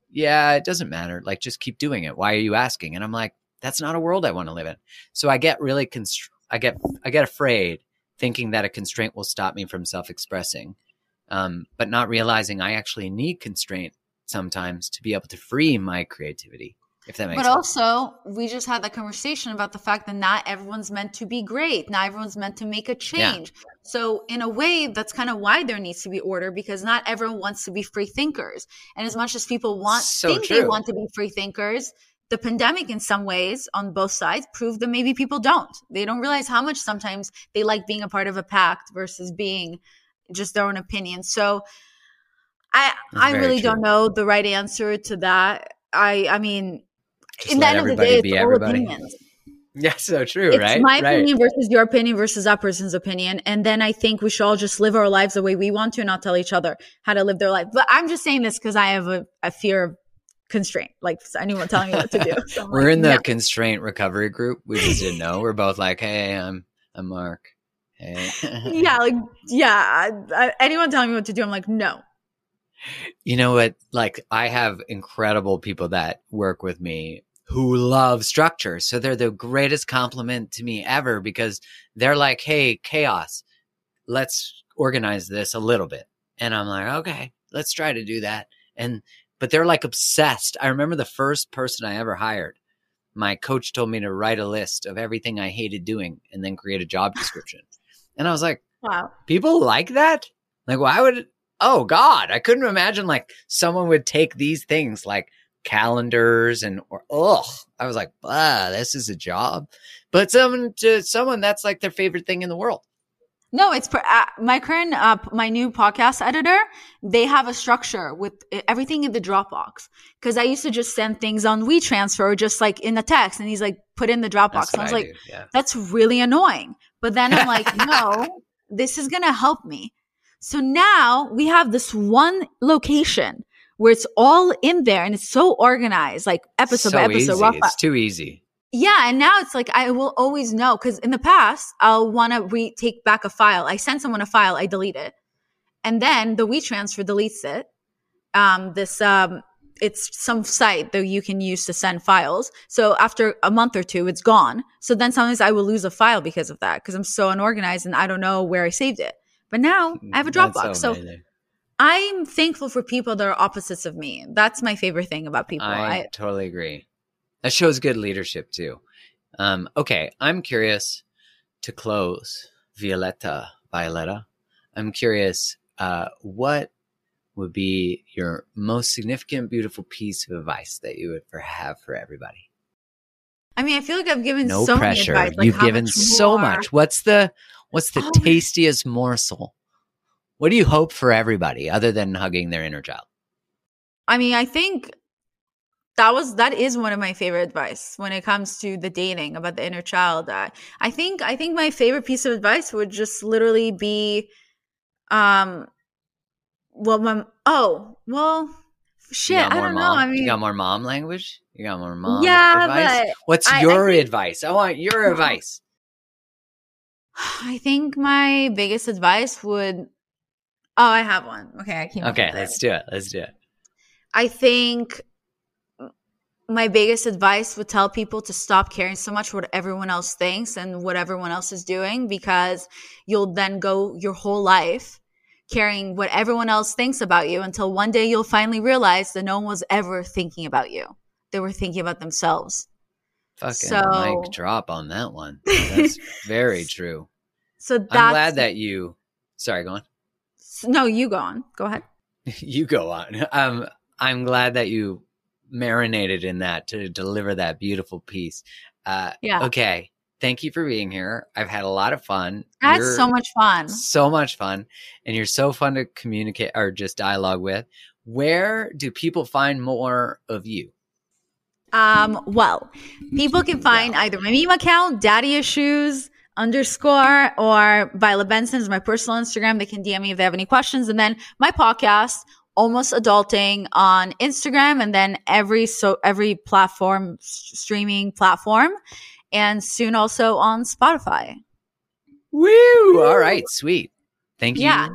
Speaker 2: yeah, it doesn't matter. Like, just keep doing it. Why are you asking? And I'm like, that's not a world I want to live in. So I get really, constr- I get, I get afraid thinking that a constraint will stop me from self-expressing um, but not realizing i actually need constraint sometimes to be able to free my creativity if that makes sense.
Speaker 3: But
Speaker 2: sense
Speaker 3: also, we just had that conversation about the fact that not everyone's meant to be great. Not everyone's meant to make a change. So, in a way, that's kind of why there needs to be order because not everyone wants to be free thinkers. And as much as people want
Speaker 2: So
Speaker 3: think they want to be free thinkers, the pandemic, in some ways, on both sides, proved that maybe people don't. They don't realize how much sometimes they like being a part of a pact versus being just their own opinion. So, I
Speaker 2: That's
Speaker 3: I really
Speaker 2: true.
Speaker 3: don't know the right answer to that. I I mean,
Speaker 2: Just
Speaker 3: in the end of the day, it's all opinions.
Speaker 2: yeah so true
Speaker 3: It's
Speaker 2: right
Speaker 3: my
Speaker 2: right
Speaker 3: opinion versus your opinion versus that person's opinion. And then I think we should all just live our lives the way we want to and not tell each other how to live their life. But I'm just saying this because I have a, a fear of constraint, like anyone telling me what to do. So
Speaker 2: we're
Speaker 3: like,
Speaker 2: in the
Speaker 3: no.
Speaker 2: constraint recovery group we just didn't know we're both like hey i'm i'm mark hey
Speaker 3: yeah, like, yeah. I, I, anyone telling me what to do, I'm like, no.
Speaker 2: You know what? Like, I have incredible people that work with me who love structure. So they're the greatest complement to me ever because they're like, hey, chaos, let's organize this a little bit. And I'm like, okay, let's try to do that. And, but they're like obsessed. I remember the first person I ever hired. My coach told me to write a list of everything I hated doing and then create a job description. and I was like,
Speaker 3: Wow.
Speaker 2: people like that? Like, why would? Oh God, I couldn't imagine like someone would take these things like calendars and or ugh. I was like, ah, this is a job. But someone to someone that's like their favorite thing in the world.
Speaker 3: No, it's per, uh, my current, uh, my new podcast editor. They have a structure with everything in the Dropbox because I used to just send things on WeTransfer or just like in the text, and he's like, put in the Dropbox. And I was
Speaker 2: I
Speaker 3: like,
Speaker 2: do. Yeah.
Speaker 3: that's really annoying. But then I'm like, no, this is going to help me. So now we have this one location where it's all in there and it's so organized, like episode
Speaker 2: so
Speaker 3: by episode.
Speaker 2: easy. It's too easy.
Speaker 3: Yeah, and now it's like I will always know because in the past I'll want to re take back a file. I send someone a file, I delete it, and then the WeTransfer deletes it. Um, this um, it's some site that you can use to send files. So after a month or two, it's gone. So then sometimes I will lose a file because of that because I'm so unorganized and I don't know where I saved it. But now I have a Dropbox. So,
Speaker 2: amazing.
Speaker 3: I'm thankful for people that are opposites of me. That's my favorite thing about people.
Speaker 2: I,
Speaker 3: I,
Speaker 2: totally agree. That shows good leadership too. Um, okay, I'm curious to close, Violetta, Violetta. I'm curious, uh, what would be your most significant, beautiful piece of advice that you would for, have for everybody?
Speaker 3: I mean, I feel like I've given
Speaker 2: No
Speaker 3: so
Speaker 2: pressure.
Speaker 3: many advice. Like,
Speaker 2: You've given
Speaker 3: much
Speaker 2: so much. What's the what's the
Speaker 3: Oh.
Speaker 2: tastiest morsel? What do you hope for everybody other than hugging their inner child?
Speaker 3: I mean, I think that was that is one of my favorite advice when it comes to the dating about the inner child. Uh, I think I think my favorite piece of advice would just literally be, um, well, my oh well, shit, I don't know.
Speaker 2: mom-
Speaker 3: I mean,
Speaker 2: you got more mom language. You got more mom.
Speaker 3: Yeah,
Speaker 2: advice?
Speaker 3: but
Speaker 2: what's
Speaker 3: I- I
Speaker 2: your
Speaker 3: think-
Speaker 2: advice? I want your advice.
Speaker 3: I think my biggest advice would. Oh, I have one. Okay, I up
Speaker 2: Okay, let's do it. Let's do it.
Speaker 3: I think my biggest advice would tell people to stop caring so much what everyone else thinks and what everyone else is doing because you'll then go your whole life caring what everyone else thinks about you until one day you'll finally realize that no one was ever thinking about you. They were thinking about themselves.
Speaker 2: Fucking
Speaker 3: So-
Speaker 2: mic drop on that one. That's very true.
Speaker 3: So that's
Speaker 2: I'm glad that you. Sorry, go on.
Speaker 3: no, you go on. Go ahead.
Speaker 2: you go on. Um, I'm glad that you marinated in that to deliver that beautiful piece. Uh,
Speaker 3: Yeah.
Speaker 2: Okay. Thank you for being here. I've had a lot of fun.
Speaker 3: That's
Speaker 2: You're
Speaker 3: so much fun.
Speaker 2: So much fun. And you're so fun to communicate or just dialogue with. Where do people find more of you?
Speaker 3: Um, well, people can find either my meme account, daddy issues underscore, or Violet Benson is my personal Instagram. They can DM me if they have any questions. And then my podcast, Almost Adulting on Instagram and then every so every platform s- streaming platform and soon also on Spotify.
Speaker 2: Woo! All right, sweet. Thank you
Speaker 3: Yeah.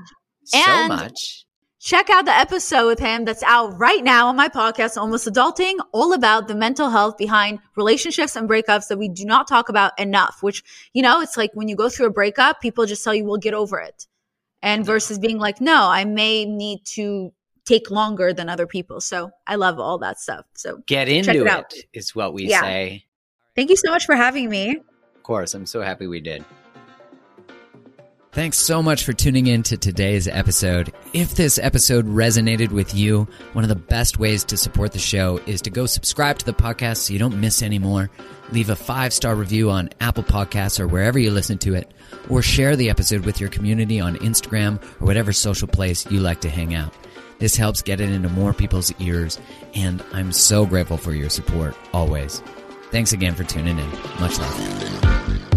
Speaker 2: so
Speaker 3: And-
Speaker 2: much.
Speaker 3: Check out the episode with him that's out right now on my podcast, Almost Adulting, all about the mental health behind relationships and breakups that we do not talk about enough. Which, you know, it's like when you go through a breakup, people just tell you, we'll get over it. And versus being like, no, I may need to take longer than other people. So I love all that stuff. So
Speaker 2: Get
Speaker 3: Check
Speaker 2: into
Speaker 3: it out.
Speaker 2: it is what we
Speaker 3: Yeah.
Speaker 2: say.
Speaker 3: thank you so much for having me.
Speaker 2: Of course, I'm so happy we did.
Speaker 1: Thanks so much for tuning in to today's episode. If this episode resonated with you, one of the best ways to support the show is to go subscribe to the podcast so you don't miss any more. Leave a five star review on Apple Podcasts or wherever you listen to it, or share the episode with your community on Instagram or whatever social place you like to hang out. This helps get it into more people's ears, and I'm so grateful for your support always. Thanks again for tuning in. Much love.